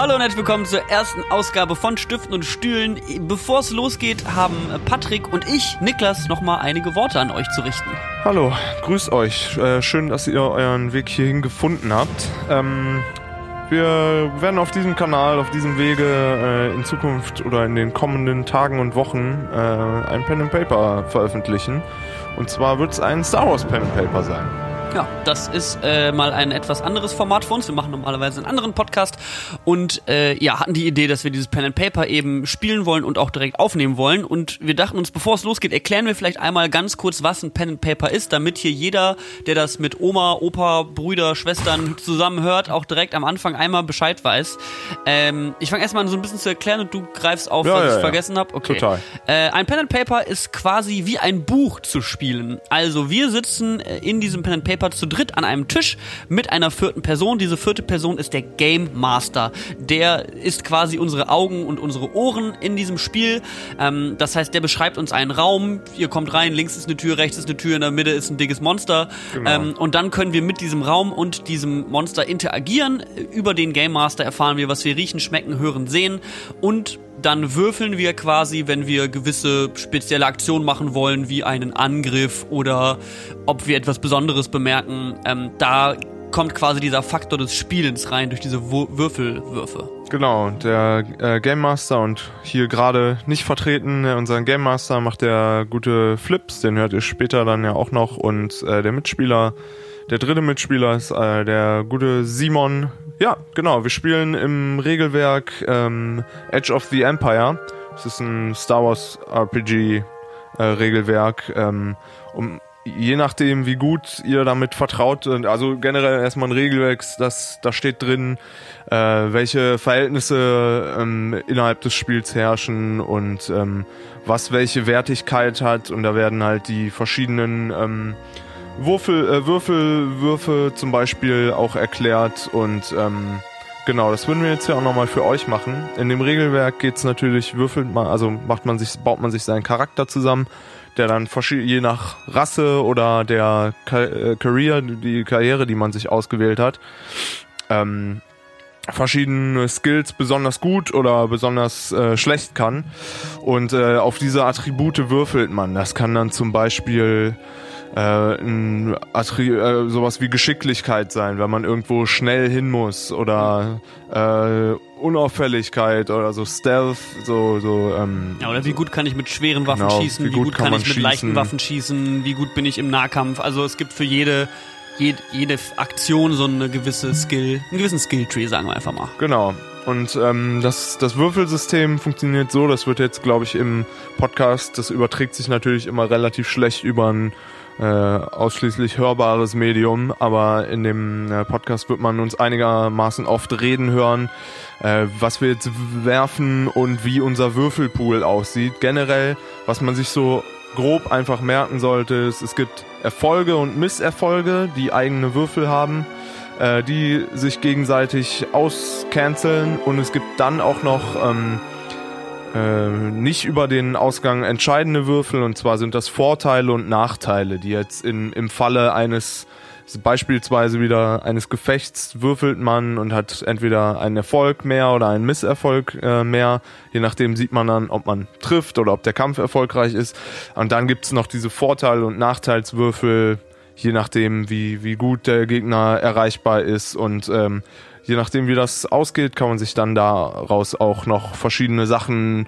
Hallo und herzlich willkommen zur ersten Ausgabe von Stiften und Stühlen. Bevor es losgeht, haben Patrick und ich, Niklas, nochmal einige Worte an euch zu richten. Hallo, grüßt euch. Äh, schön, dass ihr euren Weg hierhin gefunden habt. Ähm, wir werden auf diesem Kanal, auf diesem Wege äh, in Zukunft oder in den kommenden Tagen und Wochen äh, ein Pen and Paper veröffentlichen. Und zwar wird es ein Star Wars Pen and Paper sein. Ja, das ist äh, mal ein etwas anderes Format für uns. Wir machen normalerweise einen anderen Podcast und äh, ja, hatten die Idee, dass wir dieses Pen and Paper eben spielen wollen und auch direkt aufnehmen wollen. Und wir dachten uns, bevor es losgeht, erklären wir vielleicht einmal ganz kurz, was ein Pen and Paper ist, damit hier jeder, der das mit Oma, Opa, Brüder, Schwestern zusammen hört, auch direkt am Anfang einmal Bescheid weiß. Ähm, ich fange erstmal an so ein bisschen zu erklären und du greifst auf, Ja, was ja, ich ja. vergessen habe. Okay. Total. Äh, ein Pen and Paper ist quasi wie ein Buch zu spielen. Also wir sitzen äh, in diesem Pen and Paper zu dritt an einem Tisch mit einer vierten Person. Diese vierte Person ist der Game Master. Der ist quasi unsere Augen und unsere Ohren in diesem Spiel. Ähm, das heißt, der beschreibt uns einen Raum. Ihr kommt rein, links ist eine Tür, rechts ist eine Tür, in der Mitte ist ein dickes Monster. Genau. Ähm, und dann können wir mit diesem Raum und diesem Monster interagieren. Über den Game Master erfahren wir, was wir riechen, schmecken, hören, sehen und dann würfeln wir quasi, wenn wir gewisse spezielle Aktionen machen wollen, wie einen Angriff oder ob wir etwas Besonderes bemerken. Ähm, da kommt quasi dieser Faktor des Spielens rein durch diese Würfelwürfe. Genau, der äh, Game Master und hier gerade nicht vertreten, äh, unser Game Master macht der gute Flips, den hört ihr später dann ja auch noch und äh, der Mitspieler, der dritte Mitspieler ist äh, der gute Simon. Ja, genau, wir spielen im Regelwerk ähm, Edge of the Empire. Das ist ein Star Wars RPG äh, Regelwerk. Ähm, um je nachdem, wie gut ihr damit vertraut also generell erstmal ein Regelwerk, das da steht drin, äh, welche Verhältnisse ähm, innerhalb des Spiels herrschen und ähm, was welche Wertigkeit hat und da werden halt die verschiedenen ähm, Würfel, äh, Würfelwürfe zum Beispiel auch erklärt und ähm, genau, das würden wir jetzt ja auch nochmal für euch machen. In dem Regelwerk geht's natürlich, würfelt man, also macht man sich, baut man sich seinen Charakter zusammen, der dann je nach Rasse oder der Ka äh, Career, die Karriere, die man sich ausgewählt hat, ähm, verschiedene Skills besonders gut oder besonders äh, schlecht kann. Und äh, auf diese Attribute würfelt man. Das kann dann zum Beispiel ein Attri äh, sowas wie Geschicklichkeit sein, wenn man irgendwo schnell hin muss oder äh, Unauffälligkeit oder so Stealth, so so ähm, Ja, oder wie gut kann ich mit schweren Waffen Genau, schießen? wie Wie gut gut, kann kann, ich mit leichten schießen? Waffen schießen? Wie gut bin ich im Nahkampf? Also es gibt für jede, jede, jede Aktion so eine gewisse Skill, einen gewissen Skill-Tree, sagen wir einfach mal. Genau. Und ähm, das, das Würfelsystem funktioniert so, das wird jetzt, glaube ich, im Podcast, das überträgt sich natürlich immer relativ schlecht über ein äh, ausschließlich hörbares Medium, aber in dem äh, Podcast wird man uns einigermaßen oft reden hören, äh, was wir jetzt werfen und wie unser Würfelpool aussieht. Generell, was man sich so grob einfach merken sollte, ist, es gibt Erfolge und Misserfolge, die eigene Würfel haben äh, die sich gegenseitig auscanceln und es gibt dann auch noch ähm, äh, nicht über den Ausgang entscheidende Würfel und zwar sind das Vorteile und Nachteile, die jetzt in, im Falle eines beispielsweise wieder eines Gefechts würfelt man und hat entweder einen Erfolg mehr oder einen Misserfolg äh, mehr. Je nachdem sieht man dann, ob man trifft oder ob der Kampf erfolgreich ist. Und dann gibt's noch diese Vorteile und Nachteilswürfel, je nachdem, wie, wie gut der Gegner erreichbar ist und ähm, je nachdem, wie das ausgeht, kann man sich dann daraus auch noch verschiedene Sachen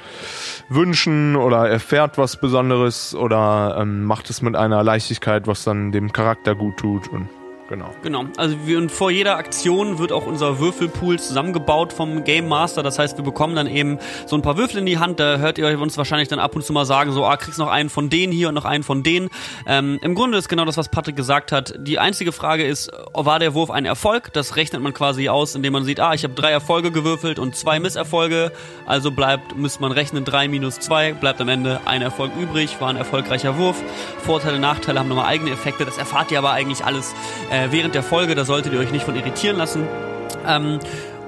wünschen oder erfährt was Besonderes oder ähm, macht es mit einer Leichtigkeit, was dann dem Charakter gut tut und genau. Genau. Also wir, vor jeder Aktion wird auch unser Würfelpool zusammengebaut vom Game Master. Das heißt, wir bekommen dann eben so ein paar Würfel in die Hand. Da hört ihr uns wahrscheinlich dann ab und zu mal sagen, so, ah, kriegst noch einen von denen hier und noch einen von denen. Ähm, Im Grunde ist genau das, was Patrick gesagt hat. Die einzige Frage ist, war der Wurf ein Erfolg? Das rechnet man quasi aus, indem man sieht, ah, ich habe drei Erfolge gewürfelt und zwei Misserfolge. Also bleibt, müsste man rechnen, drei minus zwei, bleibt am Ende ein Erfolg übrig, war ein erfolgreicher Wurf. Vorteile, Nachteile haben nochmal eigene Effekte. Das erfahrt ihr aber eigentlich alles äh, während der Folge. Da solltet ihr euch nicht von irritieren lassen. Ähm,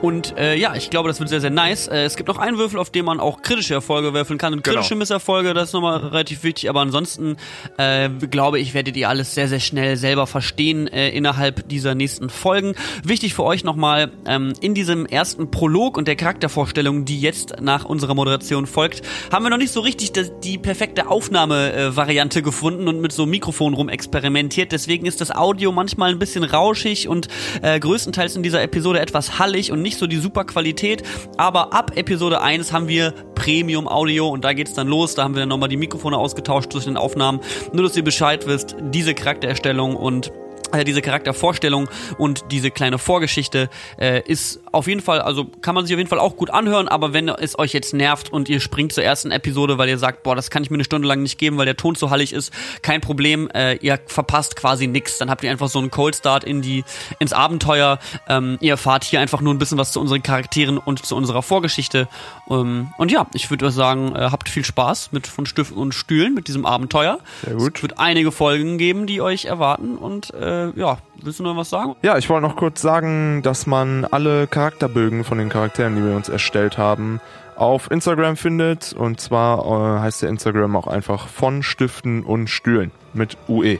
Und äh, ja, ich glaube, das wird sehr, sehr nice. Äh, es gibt noch einen Würfel, auf dem man auch kritische Erfolge würfeln kann. Und kritische Genau. Misserfolge, das ist nochmal relativ wichtig. Aber ansonsten äh, glaube ich, werdet ihr alles sehr, sehr schnell selber verstehen äh, innerhalb dieser nächsten Folgen. Wichtig für euch nochmal, ähm, in diesem ersten Prolog und der Charaktervorstellung, die jetzt nach unserer Moderation folgt, haben wir noch nicht so richtig das, die perfekte Aufnahmevariante gefunden und mit so einem Mikrofon rum experimentiert. Deswegen ist das Audio manchmal ein bisschen rauschig und äh, größtenteils in dieser Episode etwas hallig und nicht so die super Qualität. Aber ab Episode 1 haben wir Premium Audio und da geht's dann los. Da haben wir dann nochmal die Mikrofone ausgetauscht zwischen den Aufnahmen. Nur, dass ihr Bescheid wisst, diese Charaktererstellung und äh, diese Charaktervorstellung und diese kleine Vorgeschichte äh, ist auf jeden Fall, also kann man sich auf jeden Fall auch gut anhören, aber wenn es euch jetzt nervt und ihr springt zur ersten Episode, weil ihr sagt, boah, das kann ich mir eine Stunde lang nicht geben, weil der Ton zu hallig ist, kein Problem, äh, ihr verpasst quasi nix. Dann habt ihr einfach so einen Cold Start in die, ins Abenteuer. Ähm, ihr erfahrt hier einfach nur ein bisschen was zu unseren Charakteren und zu unserer Vorgeschichte. Ähm, und ja, ich würde sagen, äh, habt viel Spaß mit von Stiften und Stühlen mit diesem Abenteuer. Sehr gut. Es wird einige Folgen geben, die euch erwarten und äh, ja, willst du noch was sagen? Ja, ich wollte noch kurz sagen, dass man alle Charakterbögen von den Charakteren, die wir uns erstellt haben, auf Instagram findet. Und zwar äh, heißt der Instagram auch einfach von Stiften und Stühlen mit UE.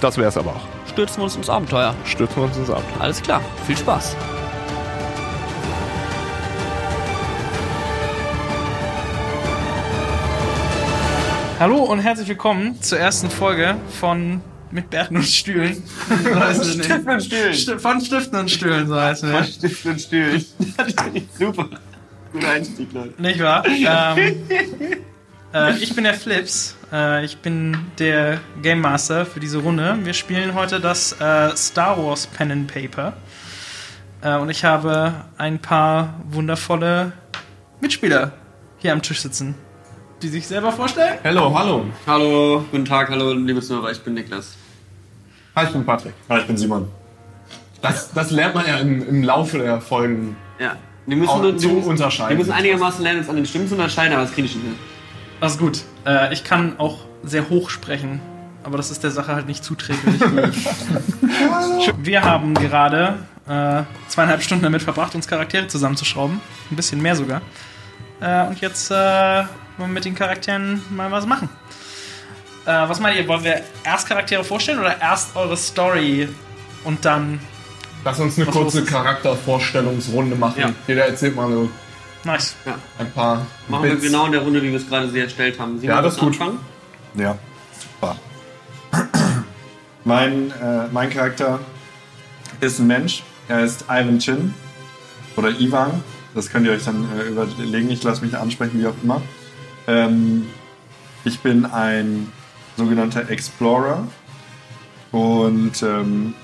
Das wär's aber auch. Stürzen wir uns ins Abenteuer. Stürzen wir uns ins ab. Alles klar, viel Spaß. Hallo und herzlich willkommen zur ersten Folge von Mit Bärten und Stühlen. So heißt es nicht. Stiften und Stühlen. Sti- Von Stiften und Stühlen, so heißt es. Stift und Stühlen. Super. Guter Einstieg, Leute. Nicht wahr? Ähm, äh, ich bin der Flips. Äh, ich bin der Game Master für diese Runde. Wir spielen heute das äh, Star Wars Pen and Paper. Äh, und ich habe ein paar wundervolle Mitspieler hier am Tisch sitzen, die sich selber vorstellen. Hallo, hallo. Hallo, guten Tag, hallo, liebe Zuhörer, ich bin Niklas. Hi, ich bin Patrick. Hi, ich bin Simon. Das, das lernt man ja im, im Laufe der Folgen Ja, wir müssen, auch nur, zu wir unterscheiden. wir müssen einigermaßen lernen, uns an den Stimmen zu unterscheiden, aber das kriege ich hin. Das ist gut. Äh, ich kann auch sehr hoch sprechen, aber das ist der Sache halt nicht zuträglich. Wir haben gerade äh, zweieinhalb Stunden damit verbracht, uns Charaktere zusammenzuschrauben. Ein bisschen mehr sogar. Äh, und jetzt äh, wollen wir mit den Charakteren mal was machen. Äh, was meint ihr? Wollen wir erst Charaktere vorstellen oder erst eure Story und dann. Lass uns eine kurze? Charaktervorstellungsrunde machen. Ja. Jeder erzählt mal so Nice. ein paar Machen wir Bits. genau in der Runde, wie wir es gerade sehr erstellt haben. Sie Ja, wollen das ist gut. anfangen? Ja, super. Mein, äh, mein Charakter ist ein Mensch. Er ist Ivan Chin oder Ivan. Das könnt ihr euch dann äh, überlegen. Ich lasse mich ansprechen, wie auch immer. Ähm, ich bin ein sogenannter Explorer und ähm,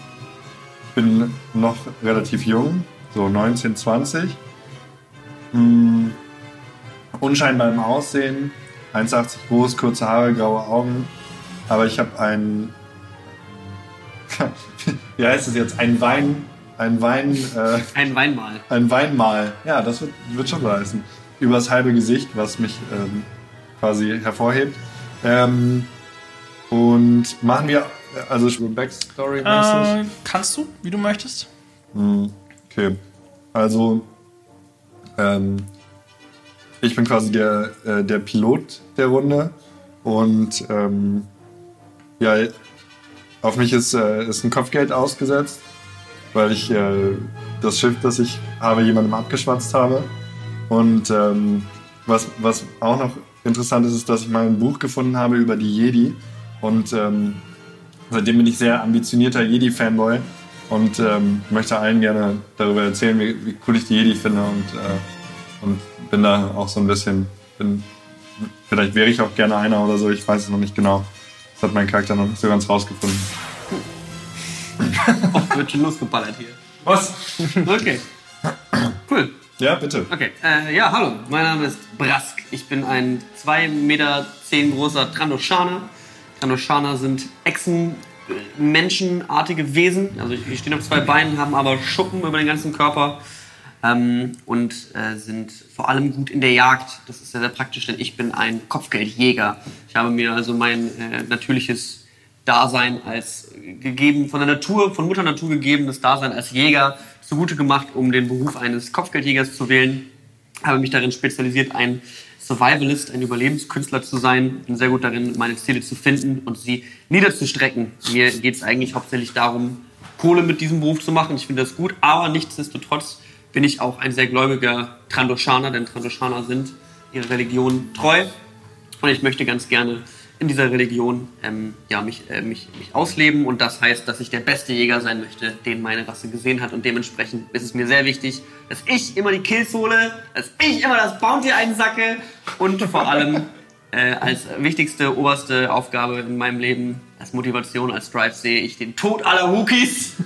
bin noch relativ jung, so 19, 20. Hm, unscheinbar im Aussehen, 1,80 groß, kurze Haare, graue Augen. Aber ich habe ein, wie heißt es jetzt, ein Wein, ein Wein, äh, Ein Weinmal. ein Weinmal. Ja, das wird, wird schon heißen. Übers halbe Gesicht, was mich ähm, quasi hervorhebt. Ähm, und machen wir, also Backstory Äh, kannst du, wie du möchtest? Hm, Okay. Also, ähm, ich bin quasi der, äh, der Pilot der Runde und ähm, ja, auf mich ist, äh, ist ein Kopfgeld ausgesetzt, weil ich äh, das Schiff, das ich habe, jemandem abgeschwatzt habe. Und ähm, was, was auch noch interessant ist, ist, dass ich mal ein Buch gefunden habe über die Jedi und ähm, seitdem bin ich sehr ambitionierter Jedi-Fanboy und ähm, möchte allen gerne darüber erzählen, wie, wie cool ich die Jedi finde und, äh, und bin da auch so ein bisschen, bin, vielleicht wäre ich auch gerne einer oder so, ich weiß es noch nicht genau. Das hat mein Charakter noch nicht so ganz rausgefunden. Oh, wird schon losgeballert hier. Was? Okay. Cool. Ja, bitte. Okay. Äh, ja, hallo. Mein Name ist Brask. Ich bin ein 2,10 Meter großer Trandoshaner. Trandoshaner sind Echsen, menschenartige Wesen. Also die stehen auf zwei Beinen, haben aber Schuppen über den ganzen Körper ähm, und äh, sind vor allem gut in der Jagd. Das ist sehr, sehr praktisch, denn ich bin ein Kopfgeldjäger. Ich habe mir also mein äh, natürliches Dasein als gegeben, von der Natur, von Mutter Natur gegebenes Dasein als Jäger zugute gemacht, um den Beruf eines Kopfgeldjägers zu wählen. Habe mich darin spezialisiert, ein Survivalist, ein Überlebenskünstler zu sein. Bin sehr gut darin, meine Ziele zu finden und sie niederzustrecken. Mir geht es eigentlich hauptsächlich darum, Kohle mit diesem Beruf zu machen. Ich finde das gut, aber nichtsdestotrotz bin ich auch ein sehr gläubiger Trandoshaner, denn Trandoshaner sind ihrer Religion treu. Und ich möchte ganz gerne in dieser Religion ähm, ja, mich, äh, mich, mich ausleben. Und das heißt, dass ich der beste Jäger sein möchte, den meine Rasse gesehen hat. Und dementsprechend ist es mir sehr wichtig, dass ich immer die Kills hole, dass ich immer das Bounty einsacke und vor allem äh, als wichtigste, oberste Aufgabe in meinem Leben, als Motivation, als Drive sehe ich den Tod aller Wookies.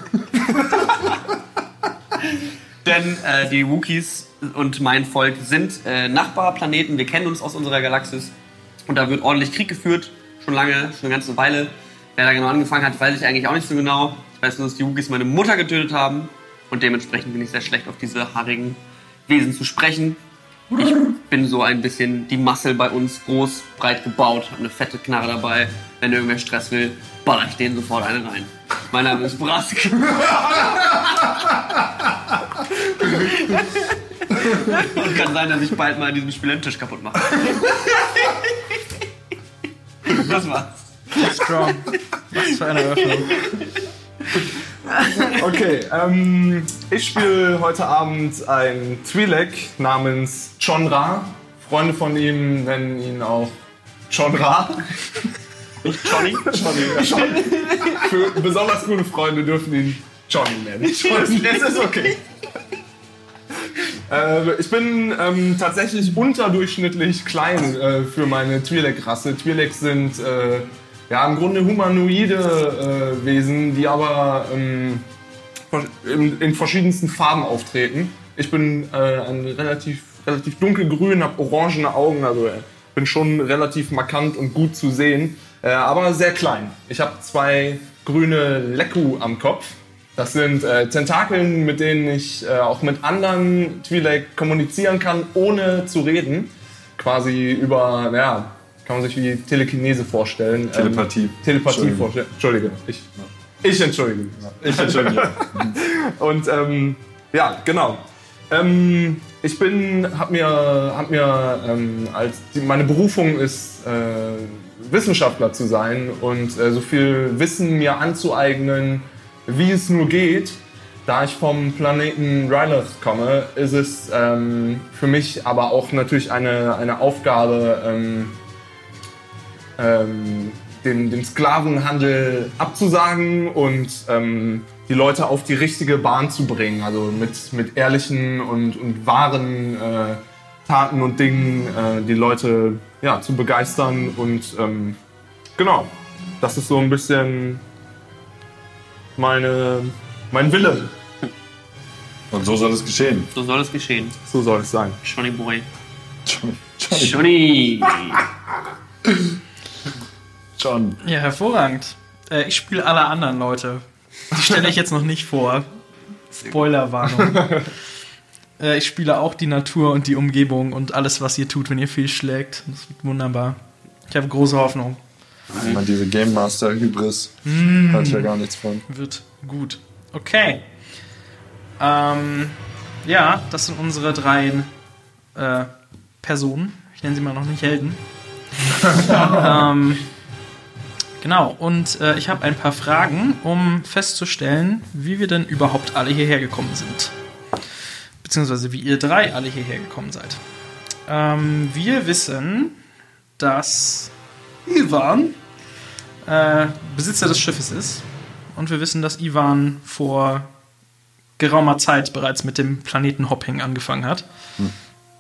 Denn äh, die Wookies und mein Volk sind äh, Nachbarplaneten. Wir kennen uns aus unserer Galaxis. Und da wird ordentlich Krieg geführt. Schon lange, schon eine ganze Weile. Wer da genau angefangen hat, weiß ich eigentlich auch nicht so genau. Ich weiß nur, dass die Wookies meine Mutter getötet haben. Und dementsprechend bin ich sehr schlecht auf diese haarigen Wesen zu sprechen. Ich bin so ein bisschen die Massel bei uns, groß, breit gebaut, habe eine fette Knarre dabei. Wenn irgendwer Stress will, baller ich denen sofort eine rein. Mein Name ist Brask. Und kann sein, dass ich bald mal in diesem Spiel einen Tisch kaputt mache. Das war's. Strong. Was für eine Eröffnung. Okay, ähm, ich spiele heute Abend einen Twi'lek namens Chonra. Freunde von ihm nennen ihn auch Chonra. Johnny? Johnny. Für besonders gute Freunde dürfen ihn Johnny nennen. Das ist okay. Äh, ich bin ähm, tatsächlich unterdurchschnittlich klein äh, für meine Twi'lek-Rasse. Twi'leks sind äh, ja im Grunde humanoide äh, Wesen, die aber ähm, in, in verschiedensten Farben auftreten. Ich bin äh, ein relativ, relativ dunkelgrün, habe orangene Augen, also äh, bin schon relativ markant und gut zu sehen, aber sehr klein. Ich habe zwei grüne Leku am Kopf. Das sind äh, Tentakeln, mit denen ich äh, auch mit anderen Twi'lek kommunizieren kann, ohne zu reden. Quasi über, ja, kann man sich wie Telekinese vorstellen. Telepathie. Ähm, Telepathie vorstellen. Entschuldige. Ich, ich entschuldige. Ich entschuldige. Und ähm, ja, genau. Ähm, ich bin, hab mir, hab mir ähm, als die, meine Berufung ist äh, Wissenschaftler zu sein und äh, so viel Wissen mir anzueignen, wie es nur geht. Da ich vom Planeten Rylith komme, ist es ähm, für mich aber auch natürlich eine, eine Aufgabe, ähm, ähm, den, den Sklavenhandel abzusagen und ähm, die Leute auf die richtige Bahn zu bringen. Also mit, mit ehrlichen und, und wahren äh, Taten und Dingen äh, die Leute ja, zu begeistern. Und ähm, genau, das ist so ein bisschen meine, mein Wille. Und so soll es geschehen. So soll es geschehen. So soll es sein. Johnny Boy. Johnny. Johnny! John. Ja, hervorragend. Äh, ich spiele alle anderen Leute. Die stelle ich jetzt noch nicht vor. Spoilerwarnung. äh, ich spiele auch die Natur und die Umgebung und alles, was ihr tut, wenn ihr viel schlägt. Das wird wunderbar. Ich habe große Hoffnung. Immer diese Game Master Hybris. Mm. Hatte ich ja gar nichts von. Wird gut. Okay. Ähm, ja, das sind unsere drei äh, Personen. Ich nenne sie mal noch nicht Helden. ähm, genau, und äh, ich habe ein paar Fragen, um festzustellen, wie wir denn überhaupt alle hierher gekommen sind. Beziehungsweise wie ihr drei alle hierher gekommen seid. Ähm, wir wissen, dass Ivan äh, Besitzer des Schiffes ist. Und wir wissen, dass Ivan vor geraumer Zeit bereits mit dem Planeten Hopping angefangen hat.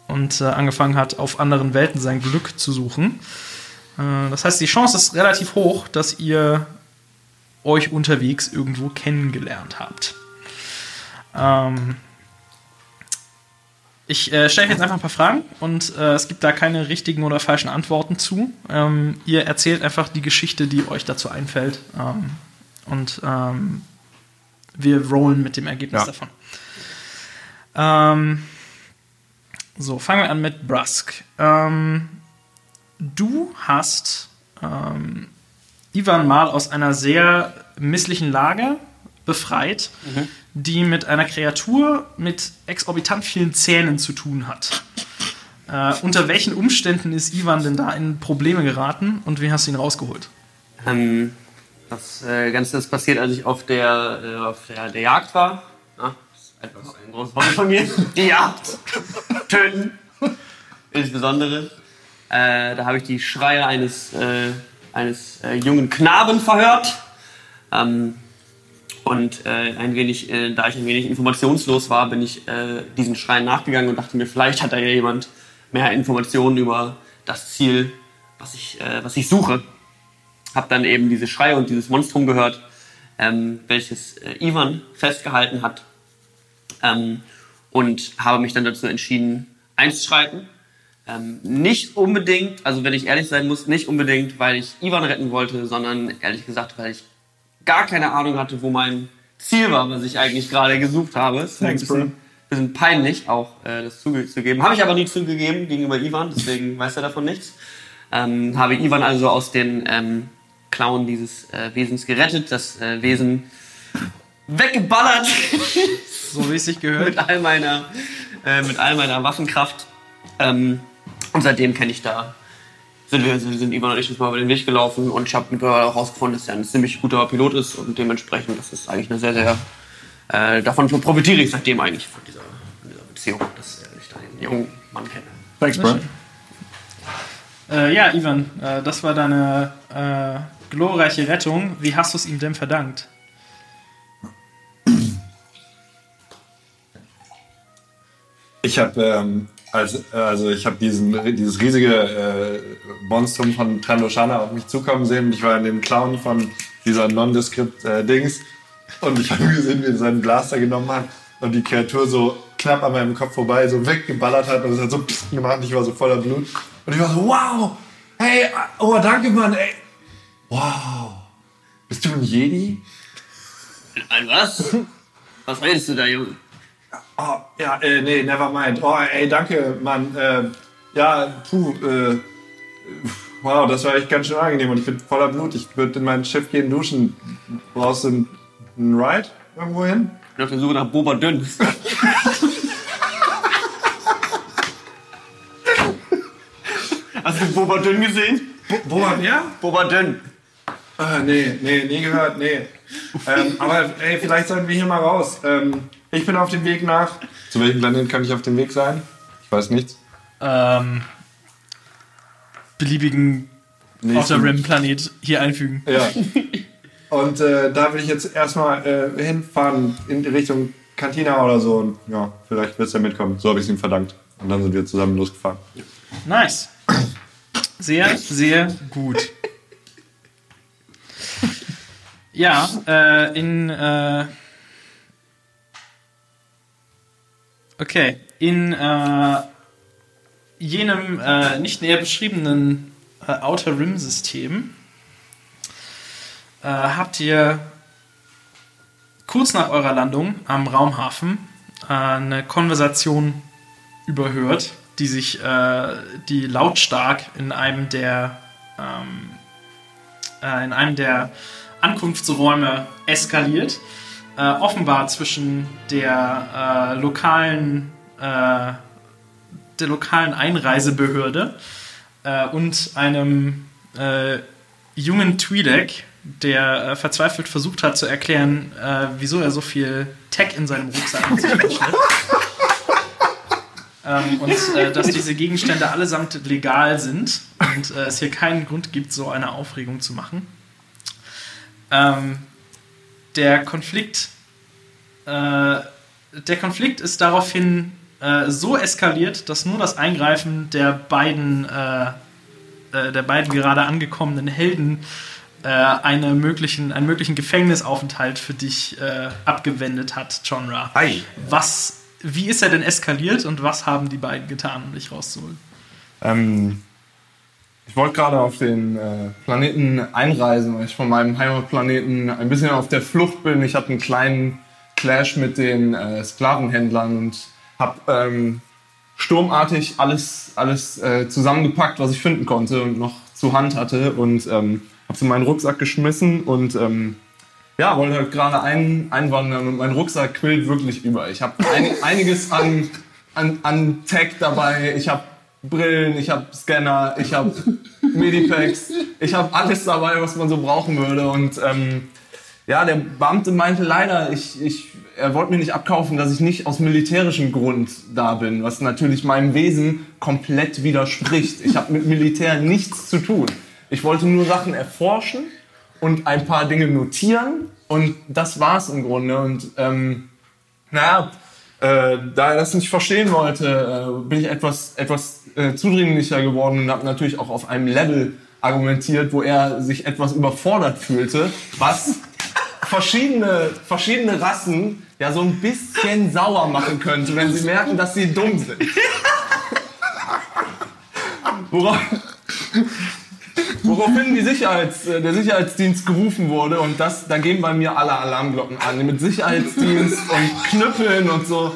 Und äh, angefangen hat, auf anderen Welten sein Glück zu suchen. Äh, das heißt, die Chance ist relativ hoch, dass ihr euch unterwegs irgendwo kennengelernt habt. Ähm, ich äh, stelle euch jetzt einfach ein paar Fragen und äh, es gibt da keine richtigen oder falschen Antworten zu. Ähm, ihr erzählt einfach die Geschichte, die euch dazu einfällt. Ähm, und ähm, wir rollen mit dem Ergebnis Ja. davon. Ähm, so, fangen wir an mit Brusk. Ähm, du hast ähm, Ivan mal aus einer sehr misslichen Lage befreit, die mit einer Kreatur mit exorbitant vielen Zähnen zu tun hat. Äh, unter welchen Umständen ist Ivan denn da in Probleme geraten und wie hast du ihn rausgeholt? Ähm, das äh, Ganze ist passiert, als ich auf der, äh, auf der, der Jagd war. Ja, das ist etwas ein großes Hobby von mir. Die Jagd. Töten. Insbesondere. Äh, da habe ich die Schreie eines, äh, eines äh, jungen Knaben verhört. Ähm, und äh, ein wenig, äh, da ich ein wenig informationslos war, bin ich äh, diesen Schreien nachgegangen und dachte mir, vielleicht hat da ja jemand mehr Informationen über das Ziel, was ich, äh, was ich suche. Hab dann eben diese Schreie und dieses Monstrum gehört, ähm, welches äh, Ivan festgehalten hat. Ähm, und habe mich dann dazu entschieden, einzuschreiten. Ähm, nicht unbedingt, also wenn ich ehrlich sein muss, nicht unbedingt, weil ich Ivan retten wollte, sondern ehrlich gesagt, weil ich gar keine Ahnung hatte, wo mein Ziel war, was ich eigentlich gerade gesucht habe. Ist ein Thanks, bisschen, bisschen peinlich, auch äh, das zugegeben. Habe ich aber nie zugegeben gegenüber Ivan, deswegen weiß er davon nichts. Ähm, habe Ivan also aus den ähm, Klauen dieses äh, Wesens gerettet, das äh, Wesen weggeballert So wie es sich gehört. mit all meiner, äh, mit all meiner Waffenkraft. Ähm, und seitdem kenne ich da, sind wir sind Ivan und ich uns mal über den Weg gelaufen und ich habe mittlerweile auch herausgefunden, dass er ein ziemlich guter Pilot ist und dementsprechend, das ist eigentlich eine sehr, sehr, äh, davon profitiere ich seitdem eigentlich von dieser, von dieser Beziehung, dass ich da den jungen Mann kenne. Thanks, bro. Äh, ja, Ivan, äh, das war deine äh, glorreiche Rettung. Wie hast du es ihm denn verdankt? Ich habe ähm, also, also ich habe diesen dieses riesige äh, Monstrum von Trandoshana auf mich zukommen sehen und ich war in den Clown von dieser Nondescript äh, und ich habe gesehen, wie er seinen Blaster genommen hat und die Kreatur so knapp an meinem Kopf vorbei so weggeballert hat und es hat so pssst gemacht und ich war so voller Blut und ich war so wow hey oh danke Mann ey wow bist du ein Jedi Ein was? Was redest du da, Junge? Oh, ja, äh, nee, never mind. Oh, ey, danke, Mann. Äh, ja, puh, äh, wow, das war echt ganz schön angenehm und ich bin voller Blut. Ich würde in mein Schiff gehen duschen. Brauchst du einen, einen Ride irgendwo hin? Ich bin auf der Suche nach Boba Dünn. Hast du Boba Dünn gesehen? Wo war wer? Boba Dünn. Ah, nee, nee, nie gehört, nee. ähm, aber ey, vielleicht sollten wir hier mal raus. Ähm, ich bin auf dem Weg nach. Zu welchem Planeten kann ich auf dem Weg sein? Ich weiß nichts. Ähm, beliebigen Nee, Outer Rim Planet hier einfügen. Ja. Und äh, da will ich jetzt erstmal äh, hinfahren in die Richtung Cantina oder so. Und ja, vielleicht wird er mitkommen. So habe ich es ihm verdankt. Und dann sind wir zusammen losgefahren. Nice. Sehr, sehr gut. Ja, äh, in. Okay, in äh, jenem äh, nicht näher beschriebenen äh, Outer Rim-System äh, habt ihr kurz nach eurer Landung am Raumhafen äh, eine Konversation überhört, die sich, äh, die lautstark in einem der, ähm, äh, in einem der Ankunftsräume eskaliert. Äh, offenbar zwischen der äh, lokalen, äh, der lokalen Einreisebehörde äh, und einem äh, jungen Twi'lek, der äh, verzweifelt versucht hat zu erklären, wieso er so viel Tech in seinem Rucksack mitschleppt. ähm, und äh, dass diese Gegenstände allesamt legal sind und äh, es hier keinen Grund gibt, so eine Aufregung zu machen. Ähm, der Konflikt, äh, der Konflikt ist daraufhin äh, so eskaliert, dass nur das Eingreifen der beiden, äh, äh, der beiden gerade angekommenen Helden äh, eine möglichen, einen möglichen Gefängnisaufenthalt für dich äh, abgewendet hat, Genre. Ei. Was, wie ist er denn eskaliert und was haben die beiden getan, um dich rauszuholen? Ähm, ich wollte gerade auf den äh, Planeten einreisen, weil ich von meinem Heimatplaneten ein bisschen auf der Flucht bin. Ich hatte einen kleinen Clash mit den äh, Sklavenhändlern und habe ähm, sturmartig alles, alles äh, zusammengepackt, was ich finden konnte und noch zur Hand hatte und ähm, hab's in meinen Rucksack geschmissen und ähm, ja, wollte halt gerade ein, einwandern und mein Rucksack quillt wirklich über. Ich habe ein, einiges an, an, an Tech dabei. Ich habe Brillen, ich habe Scanner, ich habe Medipacks, ich habe alles dabei, was man so brauchen würde. Und ähm, ja, der Beamte meinte leider, ich, ich, er wollte mir nicht abkaufen, dass ich nicht aus militärischem Grund da bin, was natürlich meinem Wesen komplett widerspricht. Ich habe mit Militär nichts zu tun. Ich wollte nur Sachen erforschen und ein paar Dinge notieren und das war's im Grunde. Und ähm, naja, äh, da er das nicht verstehen wollte, äh, bin ich etwas, etwas äh, zudringlicher geworden und habe natürlich auch auf einem Level argumentiert, wo er sich etwas überfordert fühlte, was verschiedene, verschiedene Rassen ja so ein bisschen sauer machen könnte, wenn sie merken, dass sie dumm sind. Worauf, woraufhin die Sicherheits, äh, der Sicherheitsdienst gerufen wurde und das, da gehen bei mir alle Alarmglocken an. Mit Sicherheitsdienst und Knüppeln und so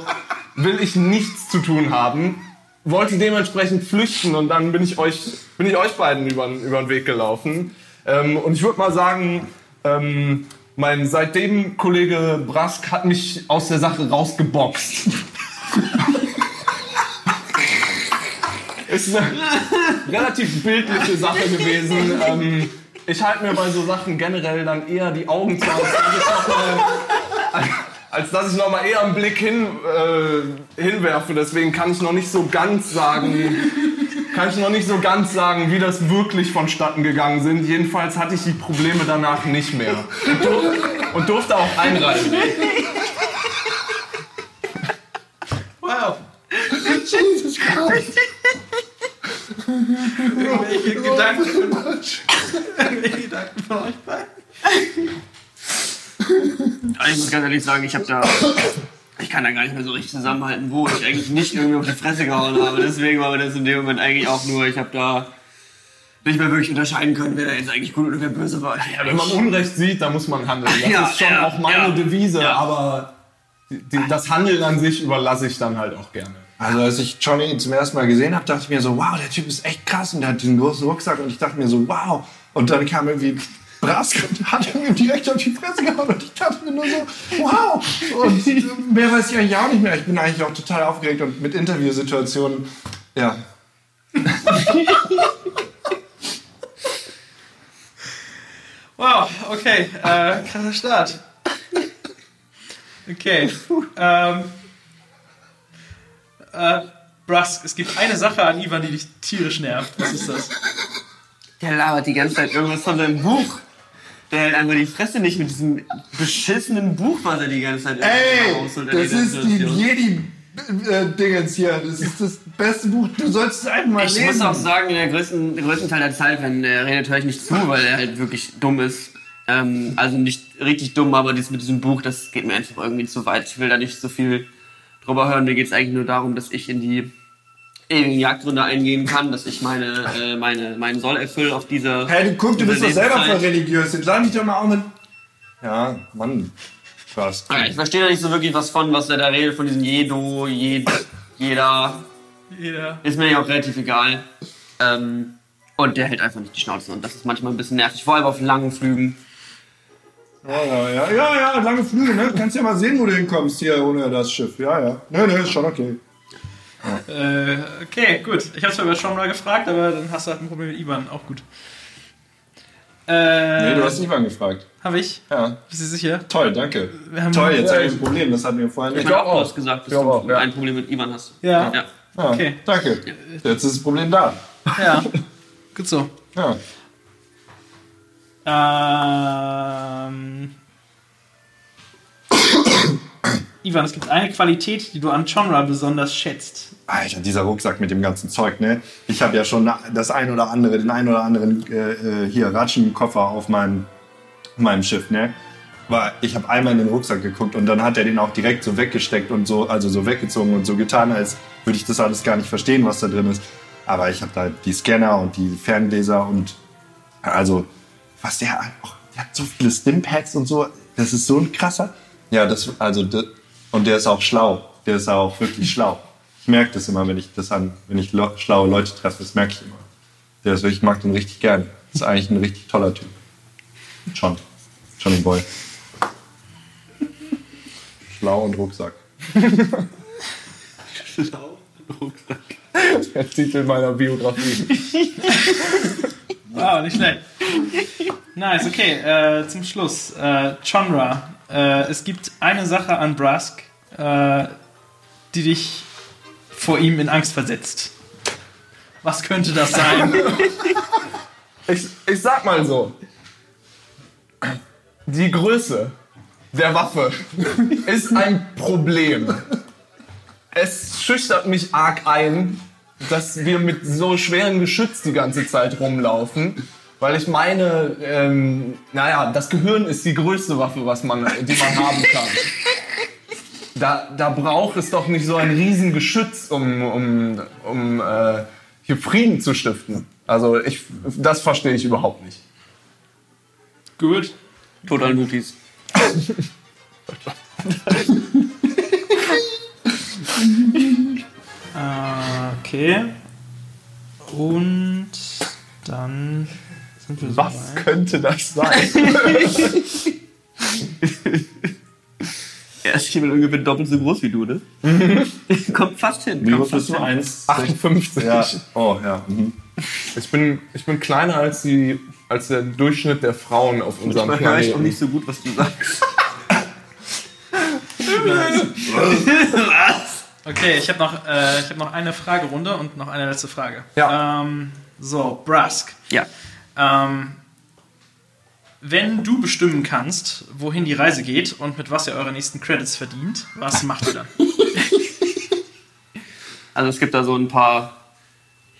will ich nichts zu tun haben. Wollte dementsprechend flüchten und dann bin ich euch, bin ich euch beiden über, über den Weg gelaufen. Ähm, und ich würde mal sagen, ähm, mein seitdem Kollege Brask hat mich aus der Sache rausgeboxt. Ist eine relativ bildliche Sache gewesen. Ähm, ich halte mir bei so Sachen generell dann eher die Augen zu, als dass ich noch mal, als dass ich noch mal eher einen Blick hin, äh, hinwerfe. Deswegen kann ich noch nicht so ganz sagen, kann ich noch nicht so ganz sagen, wie das wirklich vonstatten gegangen sind. Jedenfalls hatte ich die Probleme danach nicht mehr und, dur und durfte auch einreisen. Wow. Jesus Christ. Irgendwelche Gedanken von euch? Irgendwelche Gedanken von euch beiden? Ich muss ganz ehrlich sagen, ich habe da. Ich kann da gar nicht mehr so richtig zusammenhalten, wo ich eigentlich nicht irgendwie auf die Fresse gehauen habe. Deswegen war mir das in dem Moment eigentlich auch nur, ich habe da nicht mehr wirklich unterscheiden können, wer da jetzt eigentlich gut oder wer böse war. Ja, Wenn man Unrecht sieht, dann muss man handeln. Das Ja, ist schon ja, auch meine ja. Devise, Ja. aber die, die, das Handeln an sich überlasse ich dann halt auch gerne. Also als ich Johnny zum ersten Mal gesehen habe, dachte ich mir so, wow, der Typ ist echt krass und der hat diesen großen Rucksack und ich dachte mir so, wow. Und dann kam irgendwie Brask und hat ihm direkt auf die Fresse gehauen und ich dachte mir nur so, wow. Und äh, mehr weiß ich eigentlich auch nicht mehr. Ich bin eigentlich auch total aufgeregt und mit Interviewsituationen, ja. Wow, okay. Äh, krasser Start. Okay. Ähm, äh, Brusk, es gibt eine Sache an Ivan, die dich tierisch nervt. Was ist das? Der labert die ganze Zeit irgendwas von seinem Buch. Der hält einfach die Fresse nicht mit diesem beschissenen Buch, was er die ganze Zeit Ey, das ist die Situation. Jedi-Dingens hier. Das ist das beste Buch. Du sollst es einfach mal Ich lesen. muss auch sagen, der größten, der größten Teil der Zeit, wenn er redet, höre ich nicht zu, weil er halt wirklich dumm ist. Ähm, also nicht richtig dumm, aber das mit diesem Buch, das geht mir einfach irgendwie zu weit. Ich will da nicht so viel drüber hören. Mir geht es eigentlich nur darum, dass ich in die ewigen Jagdgründe eingehen kann, dass ich meine, äh, meine, meinen Soll erfülle auf dieser. Hey, du guck, du bist doch selber voll religiös. Jetzt lade dich doch mal auch mit. Ja, Mann. Krass. Ja, ich verstehe da nicht so wirklich was von, was er da redet, von diesem Jedo, Jed, jeder. Jeder. Ist mir ja auch relativ egal. Ähm, und der hält einfach nicht die Schnauze. Und das ist manchmal ein bisschen nervig, vor allem auf langen Flügen. Ja, ja, ja, ja, ja, lange Flüge, ne? Kannst ja mal sehen, wo du hinkommst hier ohne das Schiff. Ja, ja. Ne, ne, ist schon okay. Äh, okay, gut. Ich hab's zwar über Sean mal gefragt, aber dann hast du halt ein Problem mit Ivan. Auch gut. Äh, Nee, du hast Ivan gefragt. Hab ich? Ja. Bist du sicher? Toll, danke. Wir haben- Toll, jetzt Ja, habe ich ein Problem. Das hatten wir vorher Ich nicht. habe auch was gesagt, dass Ich du auch, ja. ein Problem mit Ivan hast. Ja. ja. Ja, Okay. Danke. Jetzt ist das Problem da. Ja. gut so. Ja. Ähm. Ivan, es gibt eine Qualität, die du an Genre besonders schätzt. Alter, dieser Rucksack mit dem ganzen Zeug, ne? Ich habe ja schon das ein oder andere, den ein oder anderen äh, äh, hier Ratschenkoffer auf meinem, meinem Schiff, ne? War, ich habe einmal in den Rucksack geguckt und dann hat er den auch direkt so weggesteckt und so, also so weggezogen und so getan, als würde ich das alles gar nicht verstehen, was da drin ist. Aber ich habe da die Scanner und die Ferngläser und also was der auch, der hat so viele Stimpacks und so, das ist so ein krasser. Ja, das also das, und der ist auch schlau, der ist auch wirklich schlau. Ich merke das immer, wenn ich das an, wenn ich lo, schlaue Leute treffe, das merke ich immer. Der ist wirklich, ich mag den richtig gern. Das ist eigentlich ein richtig toller Typ. John. Johnny Boy. Schlau und Rucksack. Der Titel meiner Biografie. Wow, nicht schlecht. Nice, okay, äh, zum Schluss. Äh, Chonra, äh, es gibt eine Sache an Brask, äh, die dich vor ihm in Angst versetzt. Was könnte das sein? Ich, ich sag mal so. Die Größe der Waffe ist ein Problem. Es schüchtert mich arg ein, dass wir mit so schwerem Geschütz die ganze Zeit rumlaufen. Weil ich meine, ähm, naja, das Gehirn ist die größte Waffe, was man, die man haben kann. Da, da braucht es doch nicht so ein riesen Geschütz, um, um, um äh, hier Frieden zu stiften. Also ich, das verstehe ich überhaupt nicht. Gut. Total Mutis. Äh, okay. Und dann sind wir Was soweit. könnte das sein? Er ist hier ungefähr doppelt so groß wie du, ne? Kommt fast hin. Wie groß bist du? hin. 1? 58. Ja. Oh, ja. Mhm. Ich, bin, ich bin kleiner als, die, als der Durchschnitt der Frauen auf unserem Manchmal höre ich auch Planeten. nicht so gut, was du sagst. Okay, ich habe noch, äh, ich hab noch eine Fragerunde und noch eine letzte Frage. Ja. Ähm, so, Brask. Ja. Ähm, wenn du bestimmen kannst, wohin die Reise geht und mit was ihr eure nächsten Credits verdient, was macht ihr dann? Also es gibt da so ein paar,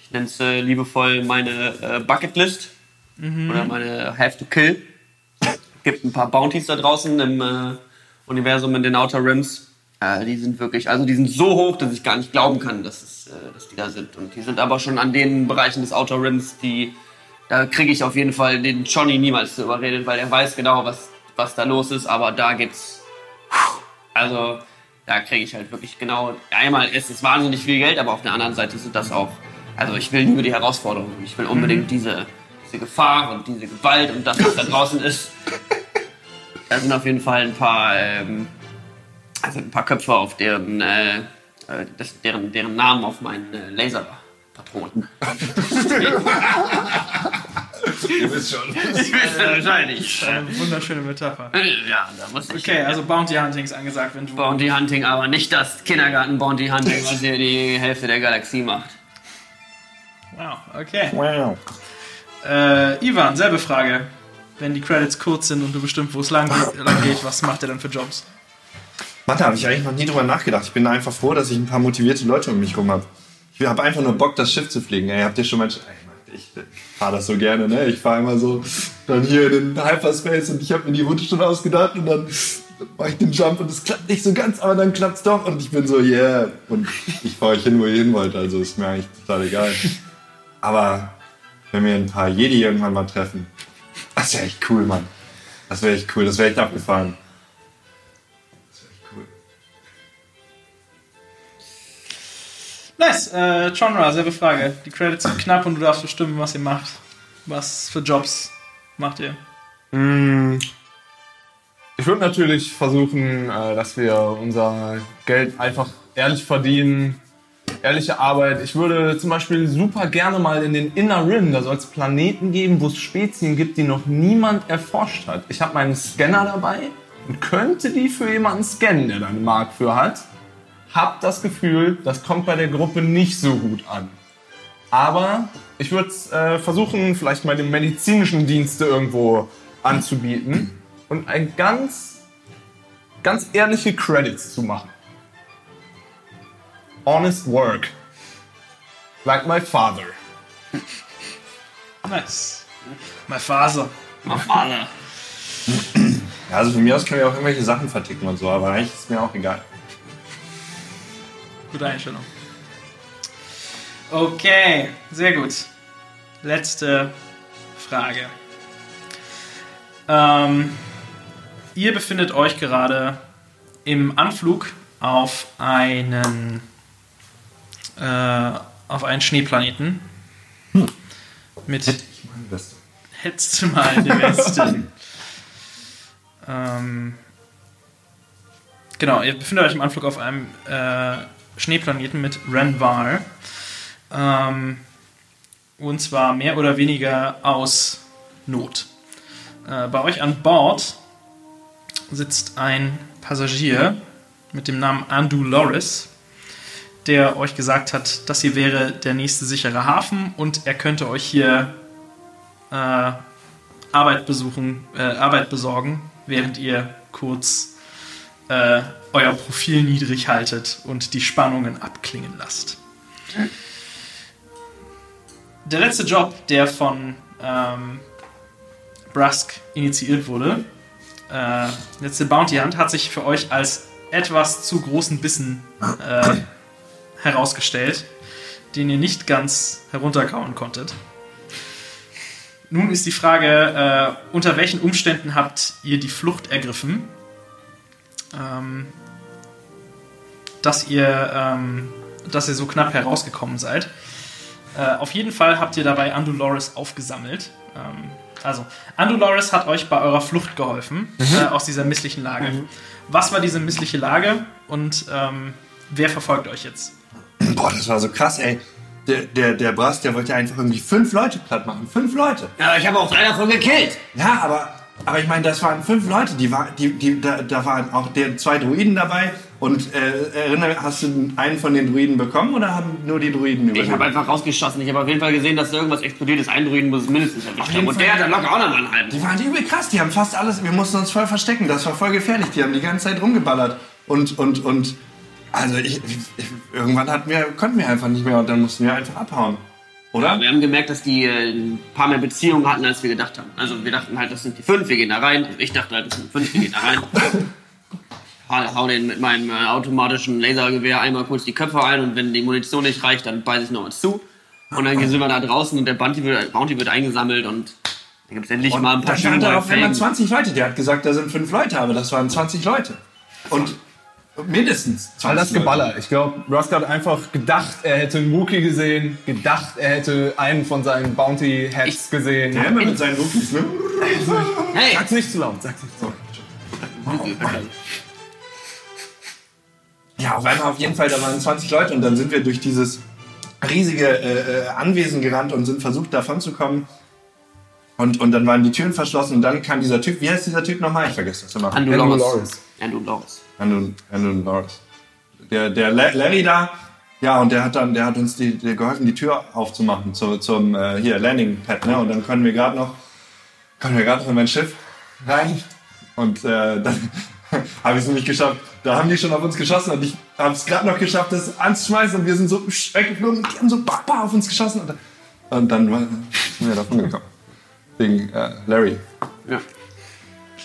ich nenne es äh, liebevoll meine äh, Bucketlist oder meine Have to Kill. gibt ein paar Bounties da draußen im äh, Universum in den Outer Rims. Äh, die sind wirklich, also die sind so hoch, dass ich gar nicht glauben kann, dass, es, äh, dass die da sind. Und die sind aber schon an den Bereichen des Outer Rims, die da kriege ich auf jeden Fall den Johnny niemals zu überreden, weil er weiß genau, was, was da los ist. Aber da gibt's also da kriege ich halt wirklich genau, einmal ist es wahnsinnig viel Geld, aber auf der anderen Seite sind das auch, also ich will nur die Herausforderung, ich will unbedingt diese, diese Gefahr und diese Gewalt und das, was da draußen ist. Da sind auf jeden Fall ein paar, ähm, also ein paar Köpfe auf deren, äh, äh, das, deren, deren Namen auf meinen äh, Laserpatronen. Ihr wisst schon. Ich weiß wahrscheinlich. Eine wunderschöne Metapher. Ja, da muss ich. Okay, also Bounty Hunting ist angesagt, wenn du. Bounty Hunting, aber nicht das Kindergarten Bounty Hunting, was hier die Hälfte der Galaxie macht. Wow, okay. Wow. Äh, Ivan, selbe Frage. Wenn die Credits kurz sind und du bestimmt, wo es lang, lang geht, was macht er dann für Jobs? Mann, da habe ich eigentlich noch nie drüber nachgedacht. Ich bin einfach froh, dass ich ein paar motivierte Leute um mich rum habe. Ich habe einfach nur Bock, das Schiff zu fliegen. Ey, habt ihr schon mal... Ich fahre das so gerne, ne? Ich fahre immer so dann hier in den Hyperspace und ich habe mir die Route schon ausgedacht und dann mache ich den Jump und es klappt nicht so ganz, aber dann klappt's doch und ich bin so, yeah. Und ich fahre euch hin, wo ihr hin wollt, also ist mir eigentlich total egal. Aber wenn wir ein paar Jedi irgendwann mal treffen, das wäre echt cool, Mann. Das wäre echt cool, das wäre echt abgefahren. Nice, äh, Genre, selbe Frage. Die Credits sind knapp und du darfst bestimmen, was ihr macht. Was für Jobs macht ihr? Mm, Ich würde natürlich versuchen, äh, dass wir unser Geld einfach ehrlich verdienen. Ehrliche Arbeit. Ich würde zum Beispiel super gerne mal in den Inner Rim, da soll es Planeten geben, wo es Spezien gibt, die noch niemand erforscht hat. Ich habe meinen Scanner dabei und könnte die für jemanden scannen, der da eine Mark für hat. Hab das Gefühl, das kommt bei der Gruppe nicht so gut an. Aber ich würde äh, versuchen, vielleicht mal den medizinischen Dienste irgendwo anzubieten und ein ganz, ganz ehrliche Credits zu machen. Honest work. Like my father. Nice. My Father. Alle. Ja, also von mir aus können wir auch irgendwelche Sachen verticken und so, aber eigentlich ist mir auch egal. Gute Einstellung. Okay, sehr gut. Letzte Frage. Ähm, ihr befindet euch gerade im Anflug auf einen äh, auf einen Schneeplaneten mit Ich meine, das hättest du mal in der Weste. Ähm, genau, ihr befindet euch im Anflug auf einem äh, Schneeplaneten mit Renvar. Ähm, und zwar mehr oder weniger aus Not. Äh, bei euch an Bord sitzt ein Passagier mit dem Namen Andu Loris, der euch gesagt hat, das hier wäre der nächste sichere Hafen und er könnte euch hier äh, Arbeit besuchen, äh, Arbeit besorgen, während ihr kurz äh, euer Profil niedrig haltet und die Spannungen abklingen lasst. Der letzte Job, der von ähm, Brusk initiiert wurde, äh, letzte Bounty Hunt, hat sich für euch als etwas zu großen Bissen äh, herausgestellt, den ihr nicht ganz herunterkauen konntet. Nun ist die Frage, äh, unter welchen Umständen habt ihr die Flucht ergriffen? Ähm, dass ihr, ähm, dass ihr so knapp herausgekommen seid. Äh, auf jeden Fall habt ihr dabei Andulores aufgesammelt. Ähm, also, Andulores hat euch bei eurer Flucht geholfen äh, aus dieser misslichen Lage. Was war diese missliche Lage und ähm, wer verfolgt euch jetzt? Boah, das war so krass, ey. Der, der, der Brass, der wollte einfach irgendwie fünf Leute platt machen. Fünf Leute. Ja, ich habe auch drei davon gekillt. Ja, aber, aber ich meine, das waren fünf Leute. Die war, die, die, da, da waren auch der, zwei Druiden dabei. Und äh, erinnere, hast du einen von den Druiden bekommen oder haben nur die Druiden Ich habe einfach rausgeschossen. Ich habe auf jeden Fall gesehen, dass da irgendwas explodiert ist. Ein Druiden muss es mindestens erwischt haben. Und Fall. der hat dann locker auch noch einen halben. Die waren übel krass, die haben fast alles, wir mussten uns voll verstecken, das war voll gefährlich, die haben die ganze Zeit rumgeballert. Und, und, und, also ich, ich, irgendwann hatten wir, konnten wir einfach nicht mehr und dann mussten wir einfach abhauen. Oder? Wir haben gemerkt, dass die äh, ein paar mehr Beziehungen hatten, als wir gedacht haben. Also wir dachten halt, das sind die fünf, wir gehen da rein. Also ich dachte halt, das sind fünf, wir gehen da rein. hau, hau den mit meinem äh, automatischen Lasergewehr einmal kurz die Köpfe ein und wenn die Munition nicht reicht, dann beiße ich noch was zu. Und dann sind wir da draußen und der Bounty wird, Bounty wird eingesammelt und da gibt es endlich mal ein da paar stand schöne darauf, wenn man Felgen. 20 Leute, der hat gesagt, da sind fünf Leute, aber das waren 20 Leute. Und mindestens 20 All das. Geballer. Ich glaube, Rusk hat einfach gedacht, er hätte einen Wookie gesehen, gedacht, er hätte einen von seinen Bounty Heads gesehen. Der immer mit seinen Rookies, ne? Hey! Sag's nicht zu laut, sag's nicht zu laut. Ja, auf einmal auf jeden Fall, da waren 20 Leute und dann sind wir durch dieses riesige äh, äh, Anwesen gerannt und sind versucht davon zu kommen. Und, und dann waren die Türen verschlossen und dann kam dieser Typ, wie heißt dieser Typ nochmal? Ich vergesse das immer. Andrew Andrew Loris. Loris. Andrew Loris. Andrew, Andrew Norris. Der, der La- Larry da, ja, und der hat dann, der hat uns die, der geholfen, die Tür aufzumachen zu, zum äh, hier Landing Pad, ne? Und dann können wir gerade noch, können wir gerade noch in mein Schiff rein. Und äh, dann habe ich es nicht geschafft. Da haben die schon auf uns geschossen und ich habe es gerade noch geschafft, das anzuschmeißen und wir sind so weggeflogen und die haben so bah, auf uns geschossen und, und dann sind wir davon gekommen. Wegen äh, Larry. Ja.